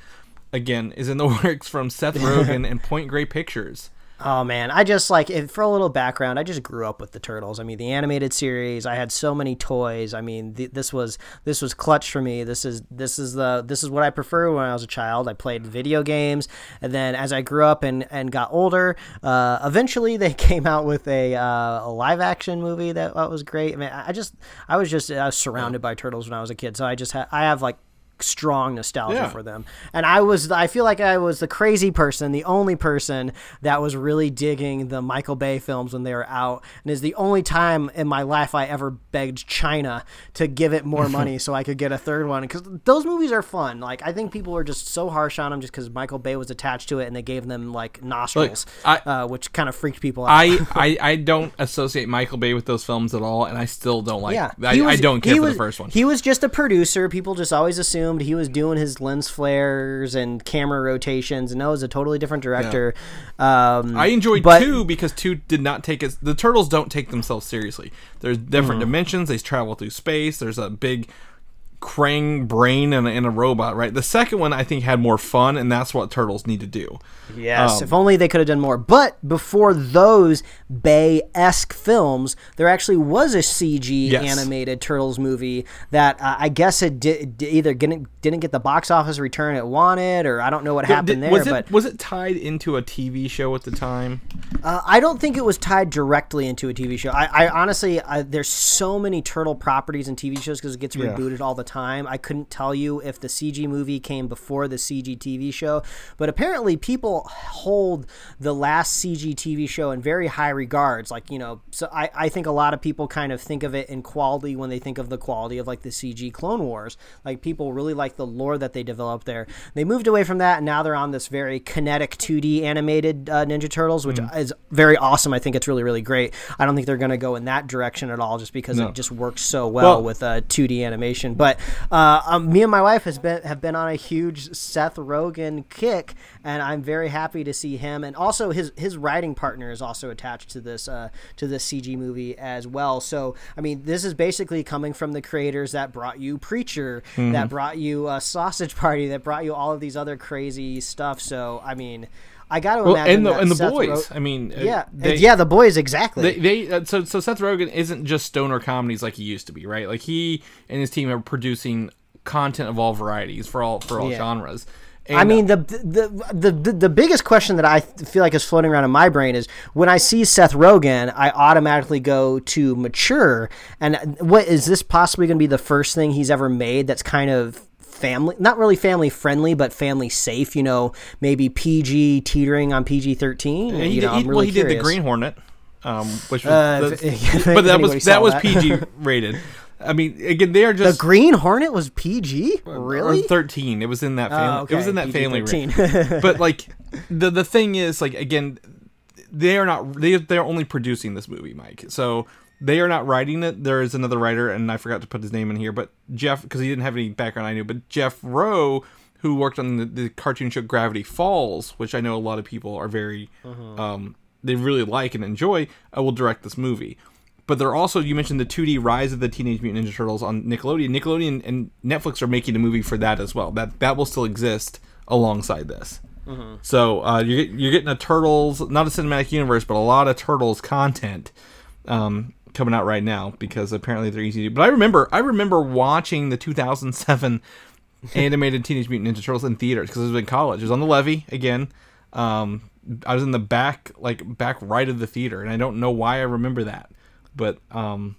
again is in the works from Seth Rogen and Point Grey Pictures. Oh man, I just like if, for a little background. I just grew up with the turtles. I mean, the animated series. I had so many toys. I mean, th- this was this was clutch for me. This is this is the this is what I prefer when I was a child. I played video games, and then as I grew up and and got older, uh, eventually they came out with a, uh, a live action movie that, that was great. I mean, I I just I was just I was surrounded by turtles when I was a kid, so I just ha- I have like strong nostalgia Yeah. for them. And I was I feel like I was the crazy person, the only person that was really digging the Michael Bay films when they were out. And is the only time in my life I ever begged China to give it more money so I could get a third one cuz those movies are fun. Like I think people were just so harsh on them just cuz Michael Bay was attached to it and they gave them like nostrils I- uh, which kind of freaked people out. I, I I don't associate Michael Bay with those films at all, and I still don't like. Yeah, I, he I don't care for was- the first one. He was just a producer. People just always assumed he was doing his lens flares and camera rotations, and that was a totally different director. Um, I enjoyed but- two because two did not take us. The turtles don't take themselves seriously. There's different Mm-hmm. dimensions. They travel through space. There's a big Krang brain and a, and a robot. Right. The second one I think had more fun, and that's what turtles need to do. Yes, Um, if only they could have done more. But before those Bay esque films, there actually was a CG Yes. animated Turtles movie that uh, I guess it did, did either didn't didn't get the box office return it wanted, or I don't know what happened Did- there. was it but was it tied into a TV show at the time? Uh, I don't think it was tied directly into a TV show. I, I honestly, I, there's so many turtle properties and TV shows because it gets Yeah. rebooted all the time. I couldn't tell you if the CG movie came before the CG TV show, but apparently people hold the last CG TV show in very high regards. Like you know, so I, I think a lot of people kind of think of it in quality when they think of the quality of like the CG Clone Wars. Like people really like the lore that they developed there. They moved away from that, and now they're on this very kinetic 2D animated uh, Ninja Turtles, which is very awesome. I think it's really really great. I don't think they're going to go in that direction at all, just because No. it just works so well, Well- with uh, 2D animation. But uh, um, me and my wife has been have been on a huge Seth Rogen kick, and I'm very happy to see him. And also his his writing partner is also attached to this uh, to this CG movie as well. So I mean, this is basically coming from the creators that brought you Preacher, Mm-hmm. that brought you uh, Sausage Party, that brought you all of these other crazy stuff. So I mean. I got to Well, imagine and the and the Seth boys. Ro- I mean, uh, yeah, they, yeah, the boys exactly. They, they uh, so so Seth Rogen isn't just stoner comedies like he used to be, right? Like he and his team are producing content of all varieties for all for all Yeah. genres. I And, uh, mean, the, the the the the biggest question that I feel like is floating around in my brain is when I see Seth Rogen, I automatically go to mature. And what is this possibly going to be the first thing he's ever made that's kind of family, not really family friendly, but family safe? You know, maybe PG teetering on PG thirteen. and You did, know, he- really well, he did the. Green Hornet, um, which was, Uh, that's- if- if but that was that was that. PG rated. I mean, again, they are just The Green Hornet was PG, or really? thirteen. It was in that family. Oh, okay. It was in that family range. But like the the thing is like again they are not they they're only producing this movie mike so they are not writing it there is another writer and i forgot to put his name in here but jeff because he didn't have any background i knew but jeff rowe who worked on the, the cartoon show gravity falls which i know a lot of people are very um they really like and enjoy uh, will direct this movie but they're also you mentioned the 2D Rise of the Teenage Mutant Ninja Turtles on Nickelodeon. Nickelodeon and Netflix are making a movie for that as well. That that will still exist alongside this. So uh, you're you're getting a Turtles, not a cinematic universe, but a lot of Turtles content um, coming out right now because apparently they're easy to. But I remember I remember watching the 2007 animated Teenage Mutant Ninja Turtles in theaters because I was in college. It was on the levee again. Um, I was in the back like back right of the theater, and I don't know why I remember that, but um,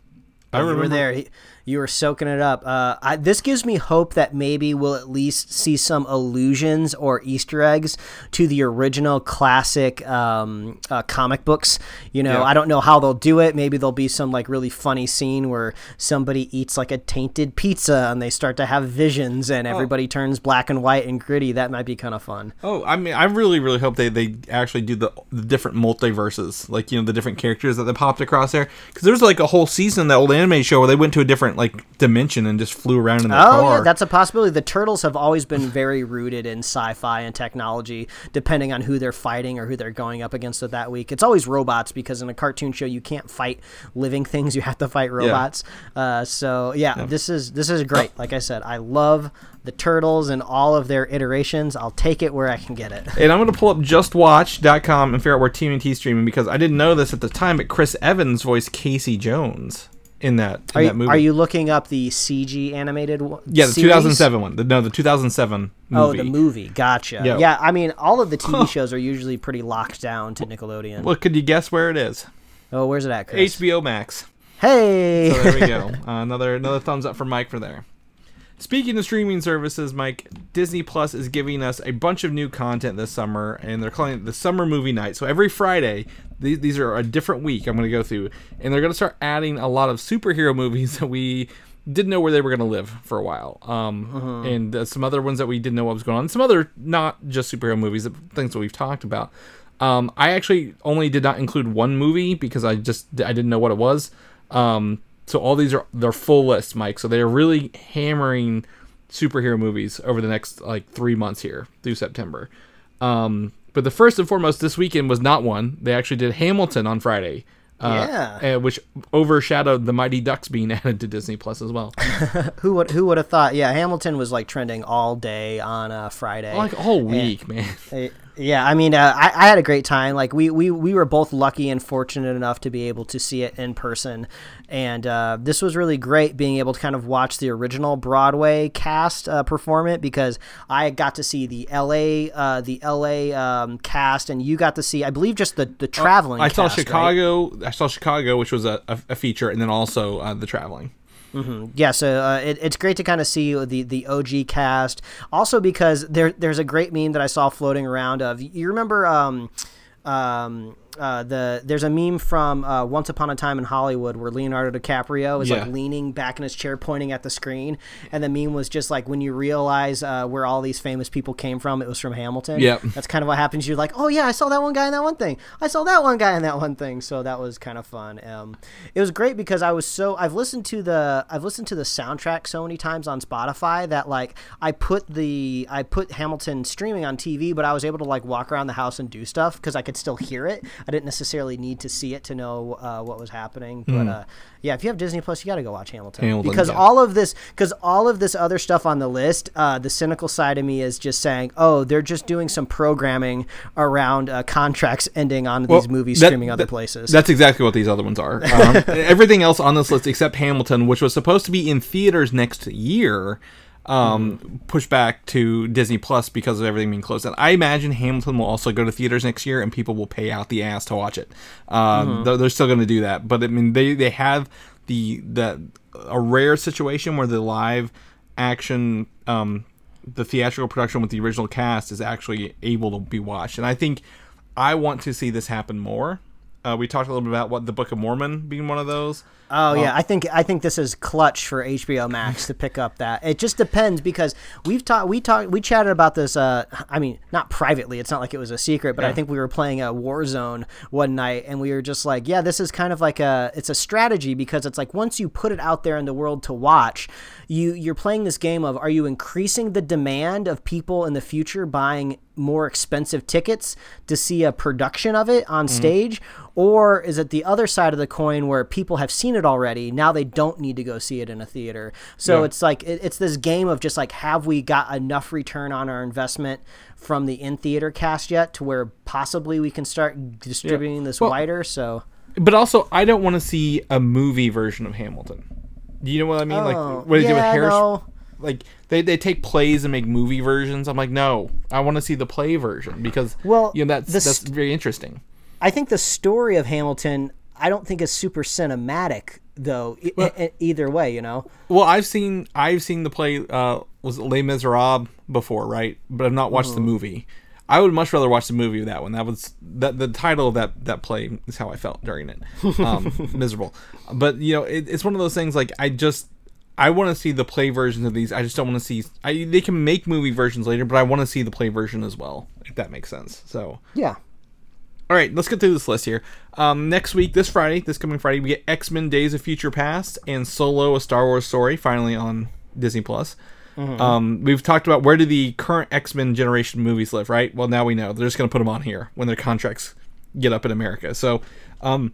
I You remember were there. He- You were soaking it up. Uh, I, this gives me hope that maybe we'll at least see some allusions or Easter eggs to the original classic um, uh, comic books. You know, Yeah. I don't know how they'll do it. Maybe there'll be some like really funny scene where somebody eats like a tainted pizza and they start to have visions and everybody turns black and white and gritty. That might be kind of fun. Oh, I mean, I really, really hope they, they actually do the, the different multiverses, like you know the different characters that they popped across there. Because there's like a whole season that old anime show where they went to a different like dimension and just flew around in their Oh car. yeah, that's a possibility. The turtles have always been very rooted in sci-fi and technology, depending on who they're fighting or who they're going up against with that week. It's always robots because in a cartoon show you can't fight living things; you have to fight robots. Uh, so yeah, this is this is great. Like I said, I love the turtles and all of their iterations. I'll take it where I can get it. and I'm going to pull up justwatch.com and figure out where TMNT streaming because I didn't know this at the time, but Chris Evans voiced Casey Jones in that, in Are that movie. are you looking up the CG animated one? yeah, the series? 2007 one. The, no, the 2007 movie. Oh, the movie. Gotcha. Yeah. Yeah. I mean, all of the TV shows are usually pretty locked down to Nickelodeon. Well, could you guess where it is? oh, where's it at, Chris? HBO Max. Hey. So there we go. Uh, another another thumbs up for Mike for there. Speaking of streaming services, Mike, Disney Plus is giving us a bunch of new content this summer, and they're calling it the Summer Movie Night. So every Friday, these, these are a different week I'm going to go through, and they're going to start adding a lot of superhero movies that we didn't know where they were going to live for a while, um, and uh, some other ones that we didn't know what was going on. Some other not just superhero movies, things that we've talked about. Um, I actually only did not include one movie because I just I didn't know what it was. Um, so all these are their full list, Mike. So they're really hammering superhero movies over the next like three months here through September. Um, but the first and foremost this weekend was not one. They actually did Hamilton on Friday. Uh, Yeah. which overshadowed the Mighty Ducks being added to Disney Plus as well. who would who would have thought? Yeah, Hamilton was like trending all day on uh, Friday. like all week, man. Uh, Yeah, I mean, uh, I, I had a great time. Like we, we we were both lucky and fortunate enough to be able to see it in person, and uh, this was really great being able to kind of watch the original Broadway cast uh, perform it because I got to see the L.A. Uh, the L.A. Um, cast, and you got to see, I believe, just the the traveling. I saw cast, right? Chicago. I saw Chicago, which was a, a, a feature, and then also uh, the traveling. Yeah, so uh, it, it's great to kind of see the the OG cast. Also because there there's a great meme that I saw floating around of you remember um um uh, the there's a meme from uh, Once Upon a Time in Hollywood where Leonardo DiCaprio is Yeah. like leaning back in his chair, pointing at the screen, and the meme was just like when you realize uh, where all these famous people came from, it was from Hamilton. Yep. that's kind of what happens. You're like, oh yeah, I saw that one guy in that one thing. I saw that one guy in that one thing. So that was kind of fun. Um, it was great because I was so I've listened to the I've listened to the soundtrack so many times on Spotify that like I put the I put Hamilton streaming on TV, but I was able to like walk around the house and do stuff because I could still hear it. I didn't necessarily need to see it to know uh, what was happening. But uh, yeah, if you have Disney Plus, you got to go watch Hamilton, Hamilton, because yeah. all of this because all of this other stuff on the list, uh, the cynical side of me is just saying, oh, they're just doing some programming around uh, contracts ending on these movies that- streaming other places. That's exactly what these other ones are. Um, everything else on this list except Hamilton, which was supposed to be in theaters next year, um, pushed back to Disney Plus because of everything being closed. And I imagine Hamilton will also go to theaters next year, and people will pay out the ass to watch it. Um, they're, they're still going to do that, but I mean, they they have the the a rare situation where the live action um, the theatrical production with the original cast is actually able to be watched. And i think i want to see this happen more. Uh, we talked a little bit about what the book of mormon being one of those Oh yeah, I think I think this is clutch for HBO Max to pick up that. It just depends because we've talked we talked we chatted about this. Uh, I mean, not privately. It's not like it was a secret, but I think we were playing a Warzone one night, and we were just like, yeah, this is kind of like a it's a strategy because it's like once you put it out there in the world to watch, you you're playing this game of are you increasing the demand of people in the future buying more expensive tickets to see a production of it on stage or is it the other side of the coin where people have seen it already. Now they don't need to go see it in a theater. So Yeah. it's like it, it's this game of just like have we got enough return on our investment from the in theater cast yet to where possibly we can start distributing this Well- wider? So but also i don't want to see a movie version of hamilton. Do you know what i mean? Oh, like what they do with yeah, Harris, no. like they, they take plays and make movie versions. I'm like no. I want to see the play version because Well, you know that's that's very interesting. I think the story of Hamilton, I don't think is super cinematic though. e- e- either way, you know. Well, I've seen I've seen the play uh was it Les Miserables before, right? But I've not watched the movie. I would much rather watch the movie of that one. That was that the title of that that play is how I felt during it. Um, miserable, but you know it, it's one of those things. Like I just I want to see the play versions of these. I just don't want to see. I they can make movie versions later, but I want to see the play version as well. If that makes sense. So Yeah. All right, let's get through this list here. Um, next week, this Friday, this coming Friday, we get X Men: Days of Future Past and Solo: A Star Wars Story, finally on Disney Plus. Um, we've talked about where do the current X Men generation movies live, right? Well, now we know they're just going to put them on here when their contracts get up in America. So, um,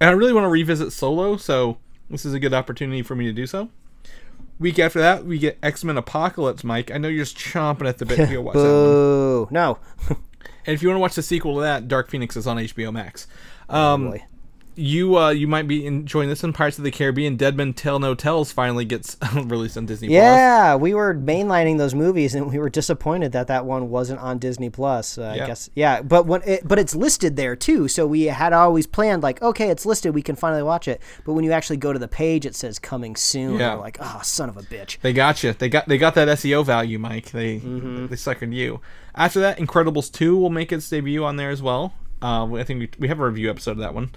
and I really want to revisit Solo, so this is a good opportunity for me to do so. Week after that, we get X Men Apocalypse, Mike. I know you're just chomping at the bit to go watch that one. Boo! No. And if you want to watch the sequel to that, Dark Phoenix is on HBO Max. Um, Boy. you uh, you might be enjoying this one. Pirates of the Caribbean: Dead Men Tell No Tales finally gets released on Disney Plus. Yeah, we were mainlining those movies, and we were disappointed that that one wasn't on Disney Plus. Uh, Yeah. I guess, yeah, but when it, but it's listed there too, so we had always planned like, okay, it's listed, we can finally watch it. But when you actually go to the page, it says coming soon. Yeah. Like, oh, son of a bitch. They got you. They got they got that SEO value, Mike. They Mm-hmm. they suckered you. After that, Incredibles two will make its debut on there as well. Uh, I think we, we have a review episode of that one.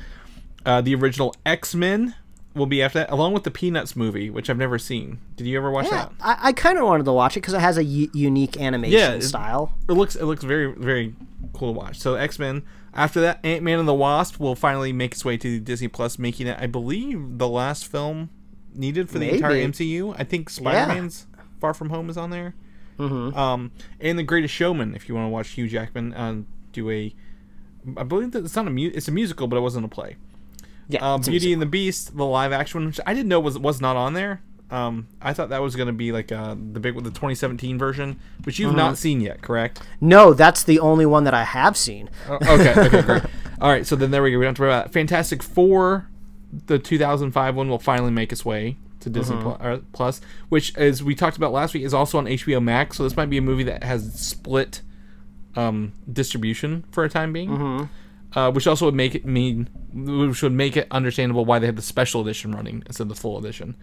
Uh, the original X Men will be after that, along with the Peanuts movie, which I've never seen. Did you ever watch Yeah, that? I, I kind of wanted to watch it because it has a u- unique animation Yeah, it- style. It looks it looks very very cool to watch. So X Men. After that, Ant Man and the Wasp will finally make its way to Disney Plus, making it, I believe, the last film needed for the entire MCU. I think Spider Man's Far From Home is on there. Mm-hmm. Um, and The Greatest Showman, if you want to watch Hugh Jackman uh, do a, I believe that it's not a mu- it's a musical, but it wasn't a play. Yeah, Uh, Beauty and the Beast, the live action one, which I didn't know was was not on there. Um, I thought that was going to be like uh, the big the 2017 version, which you've Mm-hmm. not seen yet, correct? No, that's the only one that I have seen. Oh, okay, okay, great. All right, so then there we go. We don't have to worry about that. Fantastic Four, the 2005 one, will finally make its way to Disney Mm-hmm. Uh, Plus, which, as we talked about last week, is also on HBO Max. So this might be a movie that has split um, distribution for a time being, Mm-hmm. uh, which also would make it mean, which would make it understandable why they have the special edition running instead of the full edition.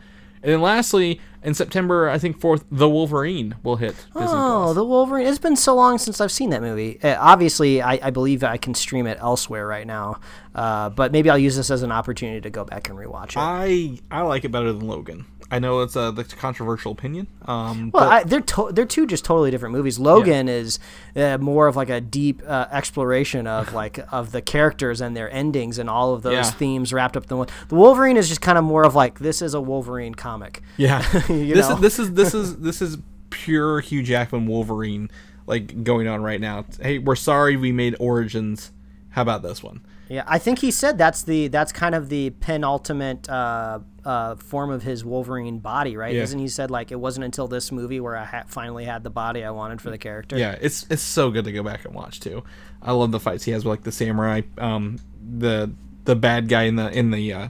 And then lastly, in September, I think fourth, The Wolverine will hit Disney Oh, Plus. the Wolverine! It's been so long since I've seen that movie. Uh, obviously, I, I believe I can stream it elsewhere right now, uh, but maybe I'll use this as an opportunity to go back and rewatch it. I I like it better than Logan. I know it's a, that's a controversial opinion. Um, well, but I, they're to- they're two just totally different movies. Logan is uh, more of like a deep uh, exploration of like of the characters and their endings and all of those Yeah. themes wrapped up in the one. The Wolverine is just kind of more of like this is a Wolverine comic. yeah, this know? is this is this is this is pure Hugh Jackman Wolverine like going on right now. Hey, we're sorry we made Origins. How about this one? Yeah, I think he said that's the that's kind of the penultimate uh, uh, form of his Wolverine body, right? Yeah. Isn't he said like it wasn't until this movie where I ha- finally had the body I wanted for the character? Yeah, it's it's so good to go back and watch too. I love the fights he has with like the samurai, um, the the bad guy in the in the uh,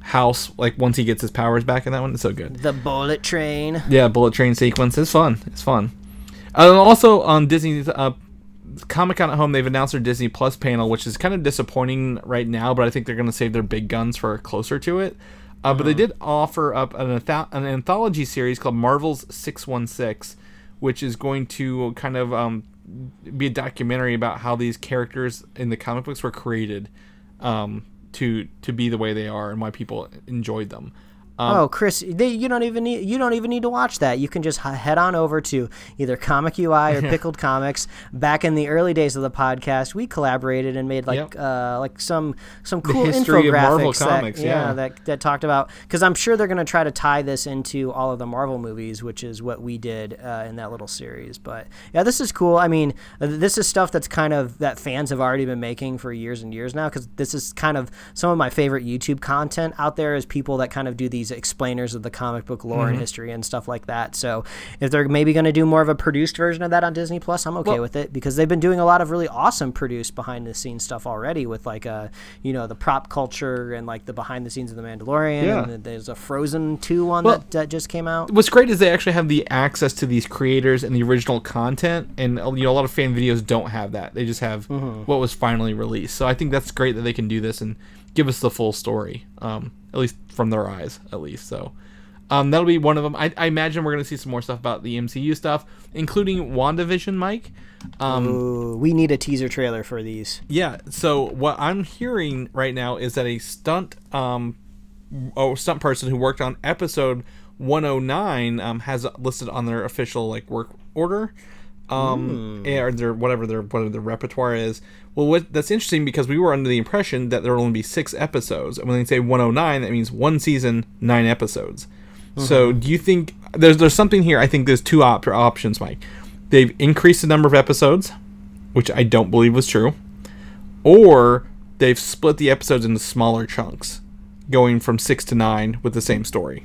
house. Like once he gets his powers back in that one, it's so good. The bullet train. Yeah, bullet train sequence is fun. It's fun. Uh, also on Disney uh, Comic Con at home, they've announced their Disney Plus panel, which is kind of disappointing right now. But I think they're going to save their big guns for closer to it. Uh, But they did offer up an, an anthology series called Marvel's Six One Six, which is going to kind of um, be a documentary about how these characters in the comic books were created um, to to be the way they are and why people enjoyed them. Um, oh, Chris, they, you don't even need you don't even need to watch that. You can just h- head on over to either Comic UI or Pickled Comics. Back in the early days of the podcast, we collaborated and made like Yep. uh, like some some cool infographics. Marvel that, comics, yeah. that that talked about because I'm sure they're going to try to tie this into all of the Marvel movies, which is what we did uh, in that little series. But yeah, this is cool. I mean, uh, this is stuff that's kind of that fans have already been making for years and years now because this is kind of some of my favorite YouTube content out there is people that kind of do these explainers of the comic book lore Mm-hmm. and history and stuff like that. So if they're maybe going to do more of a produced version of that on Disney Plus, I'm okay Well- with it because they've been doing a lot of really awesome produced behind the scenes stuff already with like uh you know the prop culture and like the behind the scenes of the Mandalorian Yeah. and there's a Frozen 2 one Well- that, that just came out. what's great is they actually have the access to these creators and the original content and uh, you know a lot of fan videos don't have that they just have Mm-hmm. what was finally released so i think that's great that they can do this and give us the full story um, at least from their eyes at least so um, that'll be one of them I, I imagine we're going to see some more stuff about the mcu stuff including wandavision mike um, Ooh, we need a teaser trailer for these. yeah. So what I'm hearing right now is that a stunt, um, oh, stunt person who worked on episode 109 um, has listed on their official like work order um, or their whatever their whatever their repertoire is. Well, what that's interesting because we were under the impression that there will only be six episodes, and when they say 109, that means one season, nine episodes. So, mm-hmm. do you think there's there's something here? I think there's two op- options, Mike. They've increased the number of episodes, which I don't believe was true, or they've split the episodes into smaller chunks, going from six to nine with the same story.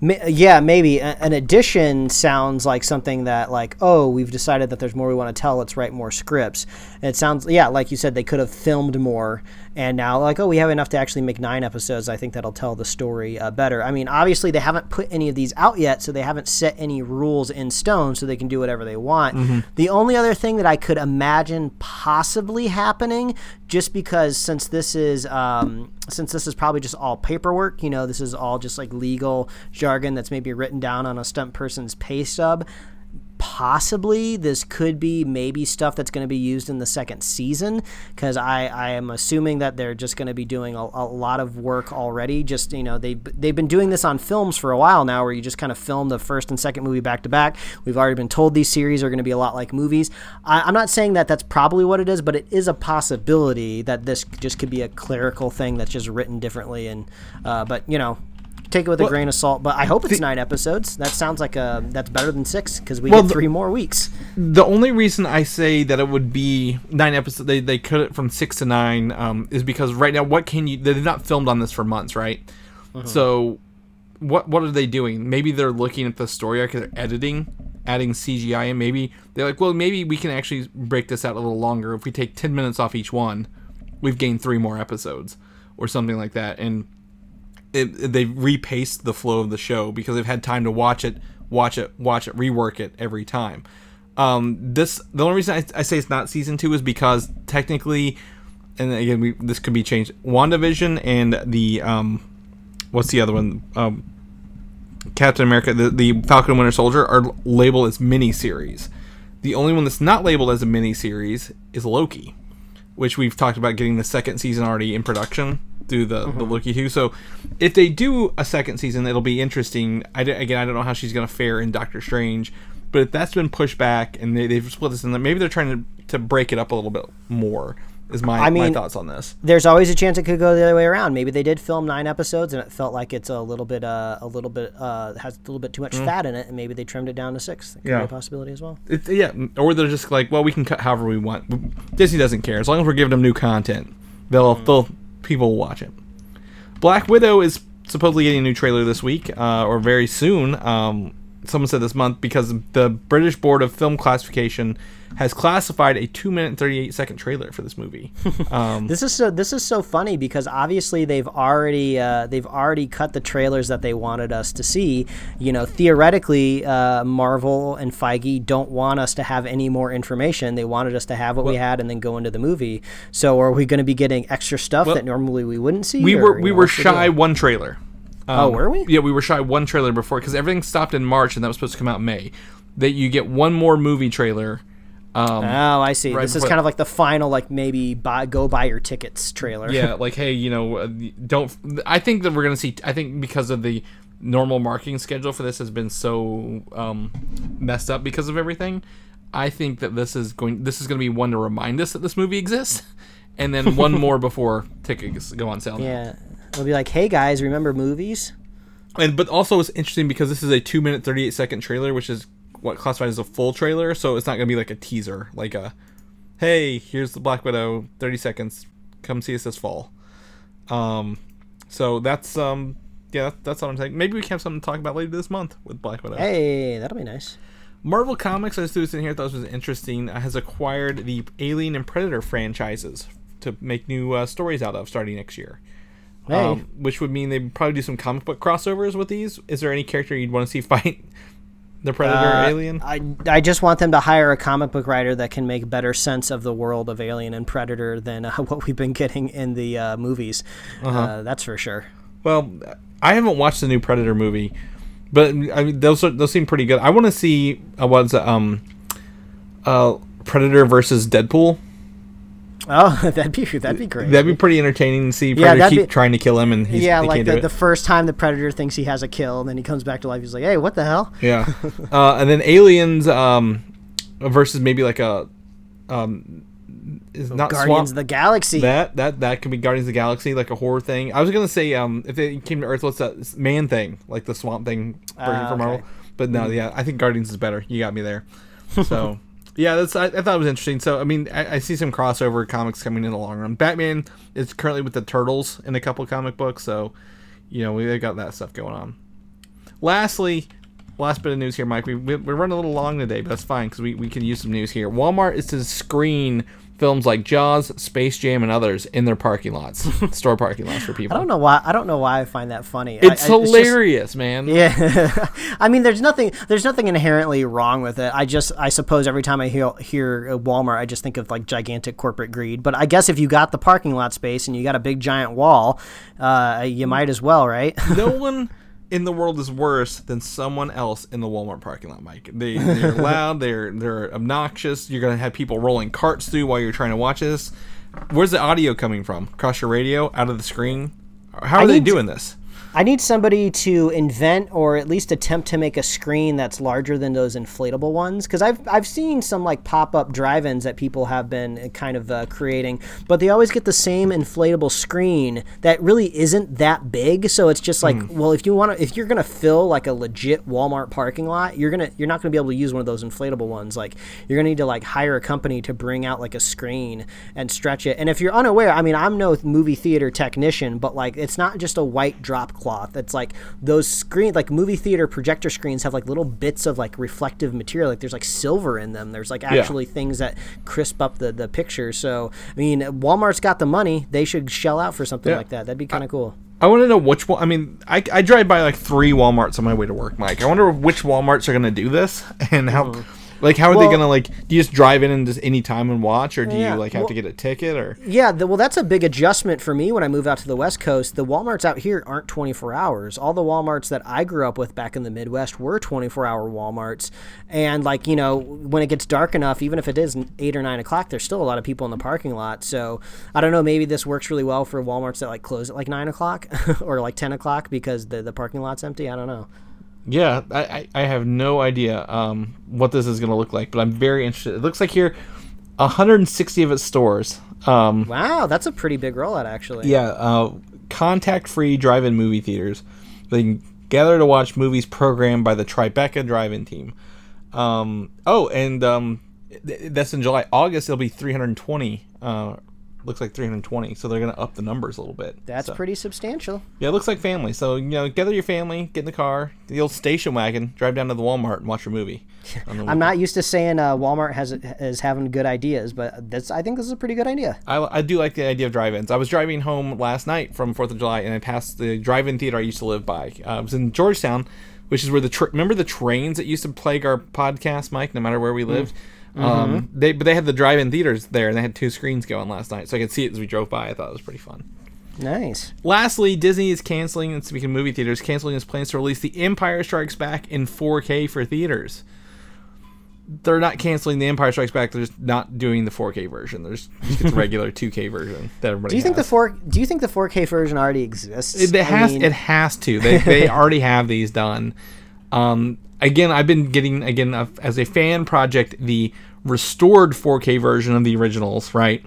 Yeah, maybe an addition sounds like something that like, oh, we've decided that there's more we want to tell. Let's write more scripts. And it sounds, yeah, like you said, they could have filmed more, and now like, oh, we have enough to actually make nine episodes. I think that'll tell the story uh, better. I mean, obviously they haven't put any of these out yet, so they haven't set any rules in stone, so they can do whatever they want. The only other thing that I could imagine possibly happening, just because since this is um, since this is probably just all paperwork, you know, this is all just like legal jargon that's maybe written down on a stunt person's pay stub. Possibly this could be maybe stuff that's going to be used in the second season because I, I am assuming that they're just going to be doing a, a lot of work already. Just you know they they've been doing this on films for a while now, where you just kind of film the first and second movie back to back. We've already been told these series are going to be a lot like movies. I, I'm not saying that that's probably what it is, but it is a possibility that this just could be a clerical thing that's just written differently. And uh, but you know take it with a grain of salt. But I hope it's nine episodes. That sounds like a that's better than six because we Well, get the- three more weeks. The only reason I say that it would be nine episodes, they, they cut it from six to nine, um, is because right now, what can you? They've not filmed on this for months, right? So, what what are they doing? Maybe they're looking at the story arc, they're editing, adding CGI, and maybe they're like, well, maybe we can actually break this out a little longer. If we take ten minutes off each one, we've gained three more episodes, or something like that, and it, they've repaced the flow of the show because they've had time to watch it, watch it, watch it, rework it every time. Um, this the only reason I, I say it's not season two is because technically, and again, we this could be changed. WandaVision and the um, what's the other one? Um, Captain America, the, the Falcon Winter Soldier are labeled as mini series. The only one that's not labeled as a mini series is Loki, which we've talked about getting the second season already in production through the, the Loki 2. So if they do a second season, it'll be interesting. I, again, I don't know how she's going to fare in Doctor Strange, but if that's been pushed back and they, they've split this, and maybe they're trying to, to break it up a little bit more. Is my, I my thoughts on this? There's always a chance it could go the other way around. Maybe they did film nine episodes and it felt like it's a little bit, uh, a little bit, uh, has a little bit too much fat in it, and maybe they trimmed it down to six. That could Yeah. be a possibility as well. It, yeah, or they're just like, well, we can cut however we want. Disney doesn't care as long as we're giving them new content. They'll, they'll people will watch it. Black Widow is supposedly getting a new trailer this week uh, or very soon. Um, someone said this month because the British Board of Film Classification has classified a two minute and thirty eight second trailer for this movie. Um, This is so. This is so funny because obviously they've already uh, they've already cut the trailers that they wanted us to see. You know, theoretically, uh, Marvel and Feige don't want us to have any more information. They wanted us to have what we had and then go into the movie. So, are we going to be getting extra stuff that normally we wouldn't see? we or, were we know, were what's the deal? shy one trailer. Oh, Um, were we? Yeah, we were shy one trailer before because everything stopped in March and that was supposed to come out in May. That you get one more movie trailer. Um, Oh, I see. right this is kind of like the final, like maybe buy go buy your tickets trailer. yeah, like hey, you know, uh, don't. I think that we're gonna see. I think because of the normal marketing schedule for this has been so um, messed up because of everything. I think that this is going. This is going to be one to remind us that this movie exists, and then one more before tickets go on sale. yeah. It'll be like, hey guys, remember movies? And but also it's interesting because this is a two minute thirty eight second trailer, which is what classified as a full trailer. So it's not gonna be like a teaser, like a hey, here's the Black Widow, thirty seconds, come see us this fall. Um, so that's um, yeah, that's what I'm saying. Maybe we can have something to talk about later this month with Black Widow. Hey, that'll be nice. Marvel Comics, I just threw this in here. Thought this was interesting. Has acquired the Alien and Predator franchises to make new uh, stories out of starting next year. Hey. Um, which would mean they'd probably do some comic book crossovers with these. Is there any character you'd want to see fight the Predator or Uh, Alien? I, I just want them to hire a comic book writer that can make better sense of the world of Alien and Predator than uh, what we've been getting in the uh, movies. Uh-huh. uh that's for sure. Well, I haven't watched the new Predator movie, but I mean those are, those seem pretty good. I want to see uh, what's um, uh, Predator versus Deadpool. Oh, that'd be that'd be great. That'd be pretty entertaining to see Yeah, Predator that'd keep be- trying to kill him and he's, yeah, like can't do the, it. the first time the Predator thinks he has a kill, and then he comes back to life. He's like, "Hey, what the hell?" Yeah. uh, and then Aliens, um, versus maybe like a um is not Guardians Swamp- of the Galaxy. that that that could be Guardians of the Galaxy, like a horror thing. I was gonna say, um, if they came to Earth, what's that Man Thing, like the Swamp Thing version Ah, from Marvel? But no, yeah, I think Guardians is better. You got me there. So yeah, that's I, I thought it was interesting. So I mean, I, I see some crossover comics coming in the long run. Batman is currently with the Turtles in a couple comic books, so you know we got that stuff going on. Lastly, last bit of news here, Mike. We, we, we're running a little long today, but that's fine because we, we can use some news here. Walmart is to screen films like Jaws, Space Jam, and others in their parking lots, store parking lots for people. I don't know why. I don't know why I find that funny. I- It's I- just- hilarious, man. Yeah, I mean, there's nothing, there's nothing inherently wrong with it. I just, I suppose, every time I hear, hear uh, Walmart, I just think of like gigantic corporate greed. But I guess if you got the parking lot space and you got a big giant wall, uh, you might as well, right? no one in the world is worse than someone else in the Walmart parking lot, Mike. They, they're loud, they're they're obnoxious. You're gonna have people rolling carts through while you're trying to watch this. Where's the audio coming from? Across your radio, out of the screen? How are they need to- doing this? I need somebody to invent or at least attempt to make a screen that's larger than those inflatable ones because I've I've seen some like pop up drive-ins that people have been uh, kind of uh, creating, but they always get the same inflatable screen that really isn't that big. So it's just like, well, if you want to, if you're gonna fill like a legit Walmart parking lot, you're gonna you're not gonna be able to use one of those inflatable ones. Like you're gonna need to like hire a company to bring out like a screen and stretch it. And if you're unaware, I mean, I'm no movie theater technician, but like it's not just a white drop cloth. It's like those screen like movie theater projector screens have like little bits of like reflective material. Like there's like silver in them. There's like actually things that crisp up the the picture. So I mean, Walmart's got the money. They should shell out for something Yeah. like that. That'd be kind of cool. I want to know which one. I mean, I, I drive by like three WalMarts on my way to work, Mike. I wonder which WalMarts are going to do this and how, mm-hmm. Like, how are they going to like? Do you just drive in and just any time and watch, or do Yeah, you like have well- to get a ticket, or? Yeah, the, well, that's a big adjustment for me when I move out to the West Coast. The Walmarts out here aren't 24 hours. All the Walmarts that I grew up with back in the Midwest were 24 hour Walmarts. And, like, you know, when it gets dark enough, even if it is 8 or 9 o'clock, there's still a lot of people in the parking lot. So I don't know, maybe this works really well for Walmarts that, like, close at like 9 o'clock or like 10 o'clock because the, the parking lot's empty. I don't know. Yeah, I, I, have no idea um, what this is going to look like, but I'm very interested. It looks like here, 160 of its stores. Um, Wow, that's a pretty big rollout, actually. yeah, uh, contact-free drive-in movie theaters. They can gather to watch movies programmed by the Tribeca Drive-In team. Um, oh, and um, th- that's in July. August it'll be 320. Uh, looks like 320. So they're going to up the numbers a little bit. That's So- pretty substantial. Yeah, it looks like family. So you know, gather your family, get in the car, the old station wagon, drive down to the Walmart and watch your movie. I'm not used to saying uh, Walmart has is having good ideas, but that's I think this is a pretty good idea. I, I do like the idea of drive-ins. I was driving home last night from Fourth of July, and I passed the drive-in theater I used to live by. Uh, I was in Georgetown, which is where the tr remember the trains that used to plague our podcast, Mike. No matter where we lived, um, they but they had the drive-in theaters there, and they had two screens going last night, so I could see it as we drove by. I thought it was pretty fun. Nice. Lastly, Disney is canceling, and speaking of movie theaters, canceling its plans to release The Empire Strikes Back in 4K for theaters. They're not canceling The Empire Strikes Back. They're just not doing the 4K version. There's just the regular 2K version that everybody. Do you think the four? Do you think the 4K version already exists? It, it has. mean, it has to. They they already have these done. Um, again, I've been getting again uh, as a fan project the restored 4K version of the originals. Right.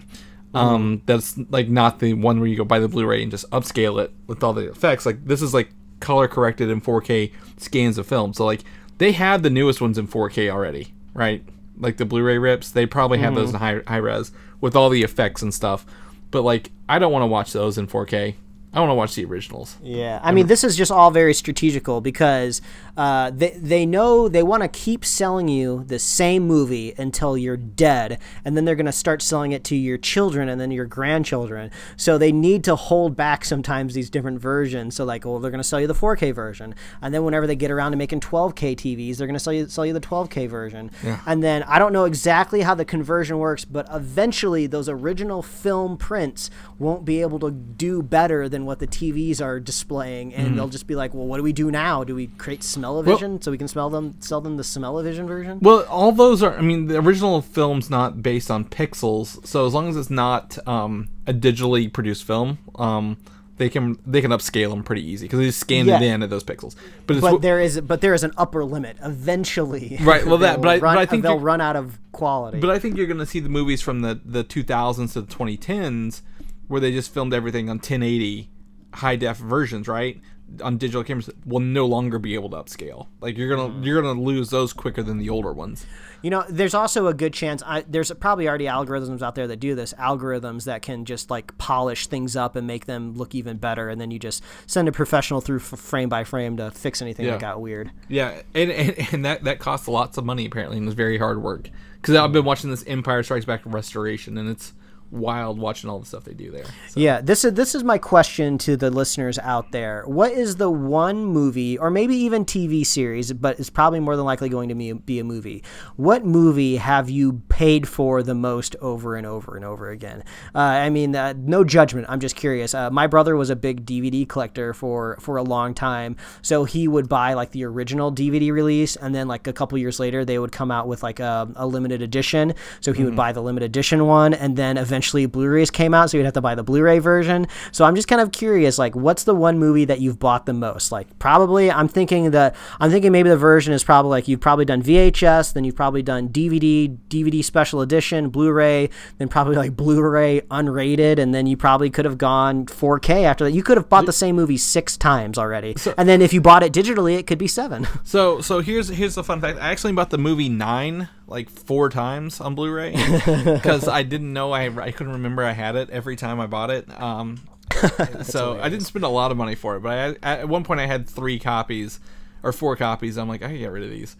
Um, that's like not the one where you go buy the Blu-ray and just upscale it with all the effects. Like this is like color corrected in 4K scans of film. So like they have the newest ones in 4K already, right? Like the Blu-ray rips, they probably have those in high high res with all the effects and stuff. But like I don't want to watch those in 4K. I want to watch the originals. Yeah, I mean, this is just all very strategical because uh, they they know they want to keep selling you the same movie until you're dead, and then they're going to start selling it to your children and then your grandchildren. So they need to hold back sometimes these different versions. So like, well, they're going to sell you the 4K version, and then whenever they get around to making 12K TVs, they're going to sell you sell you the 12K version. And then I don't know exactly how the conversion works, but eventually those original film prints won't be able to do better than what the TVs are displaying, and they'll just be like, "Well, what do we do now? Do we create smell-o-vision so we can smell them, sell them the smell-o-vision version?" Well, all those are. I mean, the original film's not based on pixels, so as long as it's not um, a digitally produced film, um, they can they can upscale them pretty easy because they just scan Yeah. it in at those pixels. But, it's, But there is but there is an upper limit. Eventually, Right, well, that- but I- run, but I think they'll run out of quality. But I think you're going to see the movies from the, the 2000s to the 2010s where they just filmed everything on 1080 high def versions, right? On digital cameras will no longer be able to upscale. Like you're to you're to lose those quicker than the older ones. You know, there's also a good chance. I, there's probably already algorithms out there that do this. Algorithms that can just like polish things up and make them look even better, and then you just send a professional through f- frame by frame to fix anything Yeah. that got weird. Yeah, and, and, and that that costs lots of money apparently and was very hard work. Cuz I've been watching this Empire Strikes Back restoration and it's wild watching all the stuff they do there. So, Yeah, this is this is my question to the listeners out there. What is the one movie, or maybe even TV series, but it's probably more than likely going to be, be a movie? What movie have you paid for the most over and over and over again? Uh, I mean, uh, no judgment. I'm just curious. Uh, my brother was a big DVD collector for for a long time, so he would buy like the original DVD release, and then like a couple years later, they would come out with like a, a limited edition. So he would buy the limited edition one, and then eventually Blu-rays came out, so you'd have to buy the Blu-ray version. So I'm just kind of curious, like, what's the one movie that you've bought the most? Like, probably I'm thinking that I'm thinking maybe the version is probably like you've probably done VHS, then you've probably done DVD, DVD special edition, Blu-ray, then probably like Blu-ray unrated, and then you probably could have gone 4K after that. You could have bought the same movie six times already, and then if you bought it digitally, it could be seven. So so here's here's the fun fact. I actually bought the movie 9 like 4 times on Blu-ray cuz I didn't know I I couldn't remember I had it every time I bought it. Um so I didn't spend a lot of money for it, but I, at one point I had 3 copies or 4 copies. I'm like I can get rid of these.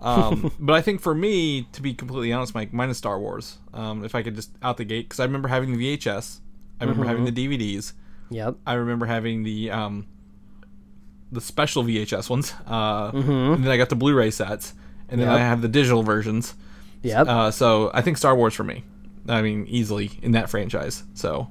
Um, but I think for me, to be completely honest, Mike, mine is Star Wars. Um, if I could just out the gate, because I remember having the VHS, I remember having the DVDs, yep. I remember having the um, the special VHS ones, uh, Mm-hmm. and then I got the Blu-ray sets, and then Yep. I have the digital versions. Yep. Uh, so I think Star Wars for me. I mean, easily in that franchise. So,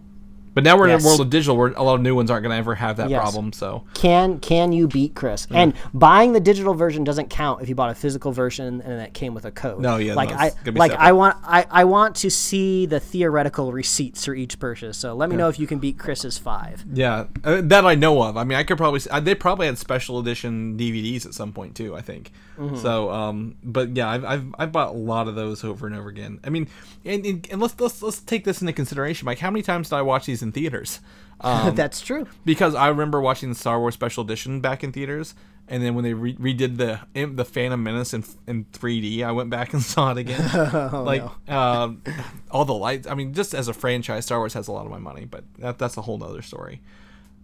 but now we're in a world of digital where a lot of new ones aren't going to ever have that Yes. problem. So Can can you beat Chris? And buying the digital version doesn't count if you bought a physical version and it came with a code. No, yeah, like no, I it's gonna be like separate. I want I, I want to see the theoretical receipts for each purchase. So let me know if you can beat Chris's five. yeah, uh, that I know of. I mean, I could probably. s- uh, They probably had special edition DVDs at some point too. I think. Mm-hmm. So, um, but yeah, I've, I've I've bought a lot of those over and over again. I mean, and, and, and let's let's let's take this into consideration, Mike. How many times did I watch these in theaters? Um, That's true. because I remember watching the Star Wars Special Edition back in theaters, and then when they re- redid the the Phantom Menace in in 3D, I went back and saw it again. Oh, like um, all the lights. I mean, just as a franchise, Star Wars has a lot of my money, but that, that's a whole nother story.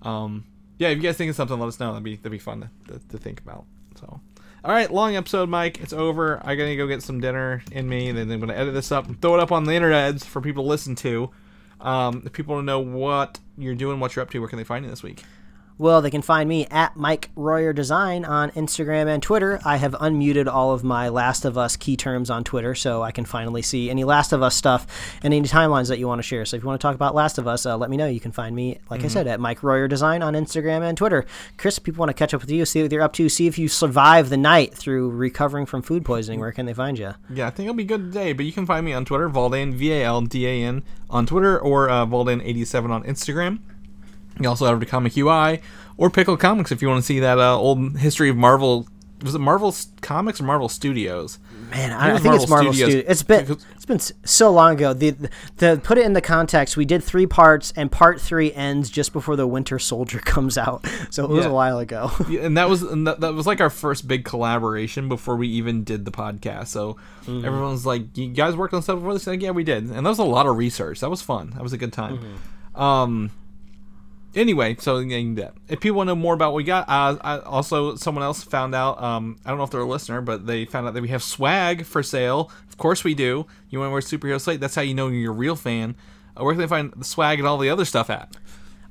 Um, yeah, if you guys think of something, let us know. That'd be that'd be fun to, to, to think about. So. All right, long episode, Mike. It's over. I gotta go get some dinner in me, and then I'm gonna edit this up and throw it up on the internets for people to listen to. Um, if people want to know what you're doing, what you're up to, where can they find you this week? Well, they can find me at Mike Royer Design on Instagram and Twitter. I have unmuted all of my Last of Us key terms on Twitter, so I can finally see any Last of Us stuff and any timelines that you want to share. So if you want to talk about Last of Us, uh, let me know. You can find me, like I said, at Mike Royer Design on Instagram and Twitter. Chris, people want to catch up with you, see what you're up to, see if you survive the night through recovering from food poisoning. Where can they find you? Yeah, I think it'll be good today. But you can find me on Twitter, Valdan V A L D A N on Twitter, or uh, Valdan87 on Instagram. You also head over to Comic UI or Pickle Comics if you want to see that uh, old history of Marvel. Was it Marvel Comics or Marvel Studios? Man, I, I think it's Marvel Marvel Studios. Studios. It's been it's been so long ago. The, the the put it in the context. We did three parts, and part three ends just before the Winter Soldier comes out. So it was Yeah. a while ago. Yeah, and that was and that, that was like our first big collaboration before we even did the podcast. So Mm-hmm. everyone's like, "You guys worked on stuff before this?" Like, yeah, we did, and that was a lot of research. That was fun. That was a good time. Mm-hmm. Um. Anyway, so that. If people want to know more about what we got, uh, I, also someone else found out. Um, I don't know if they're a listener, but they found out that we have swag for sale. Of course we do. You want to wear superhero slate? That's how you know you're a real fan. Uh, where can they find the swag and all the other stuff at?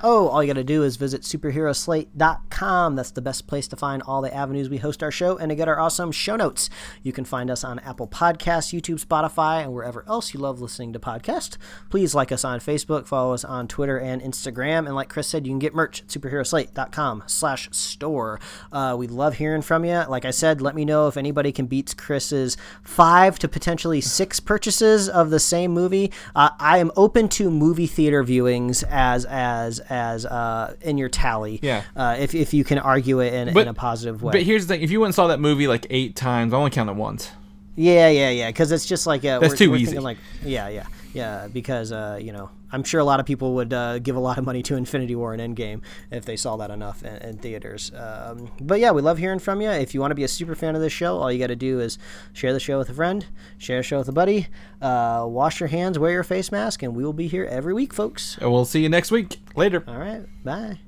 Oh, all you got to do is visit superheroslate.com. That's the best place to find all the avenues we host our show and to get our awesome show notes. You can find us on Apple Podcasts, YouTube, Spotify, and wherever else you love listening to podcasts. Please like us on Facebook, follow us on Twitter and Instagram, and like Chris said, you can get merch at superheroslate.com slash store. Uh, we love hearing from you. Like I said, let me know if anybody can beat Chris's five to potentially six purchases of the same movie. Uh, I am open to movie theater viewings as as as uh, in your tally. Yeah. Uh, if if you can argue it in, in a positive way. But here's the thing: if you went and saw that movie like eight times, I only count it once. Yeah, yeah, yeah. Because it's just like uh, That's we're, too we're easy. Like, yeah, yeah, yeah. Because uh, you know, I'm sure a lot of people would uh, give a lot of money to Infinity War and Endgame if they saw that enough in, in theaters. Um, but yeah, we love hearing from you. If you want to be a super fan of this show, all you got to do is share the show with a friend, share the show with a buddy, uh, wash your hands, wear your face mask, and we will be here every week, folks. And we'll see you next week. Later. All right, bye.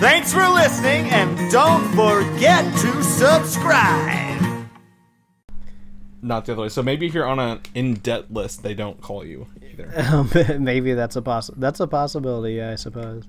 Thanks for listening, and don't forget to subscribe. Not the other way. So maybe if you're on an in debt list, they don't call you either. Um, maybe that's a poss- That's a possibility, I suppose.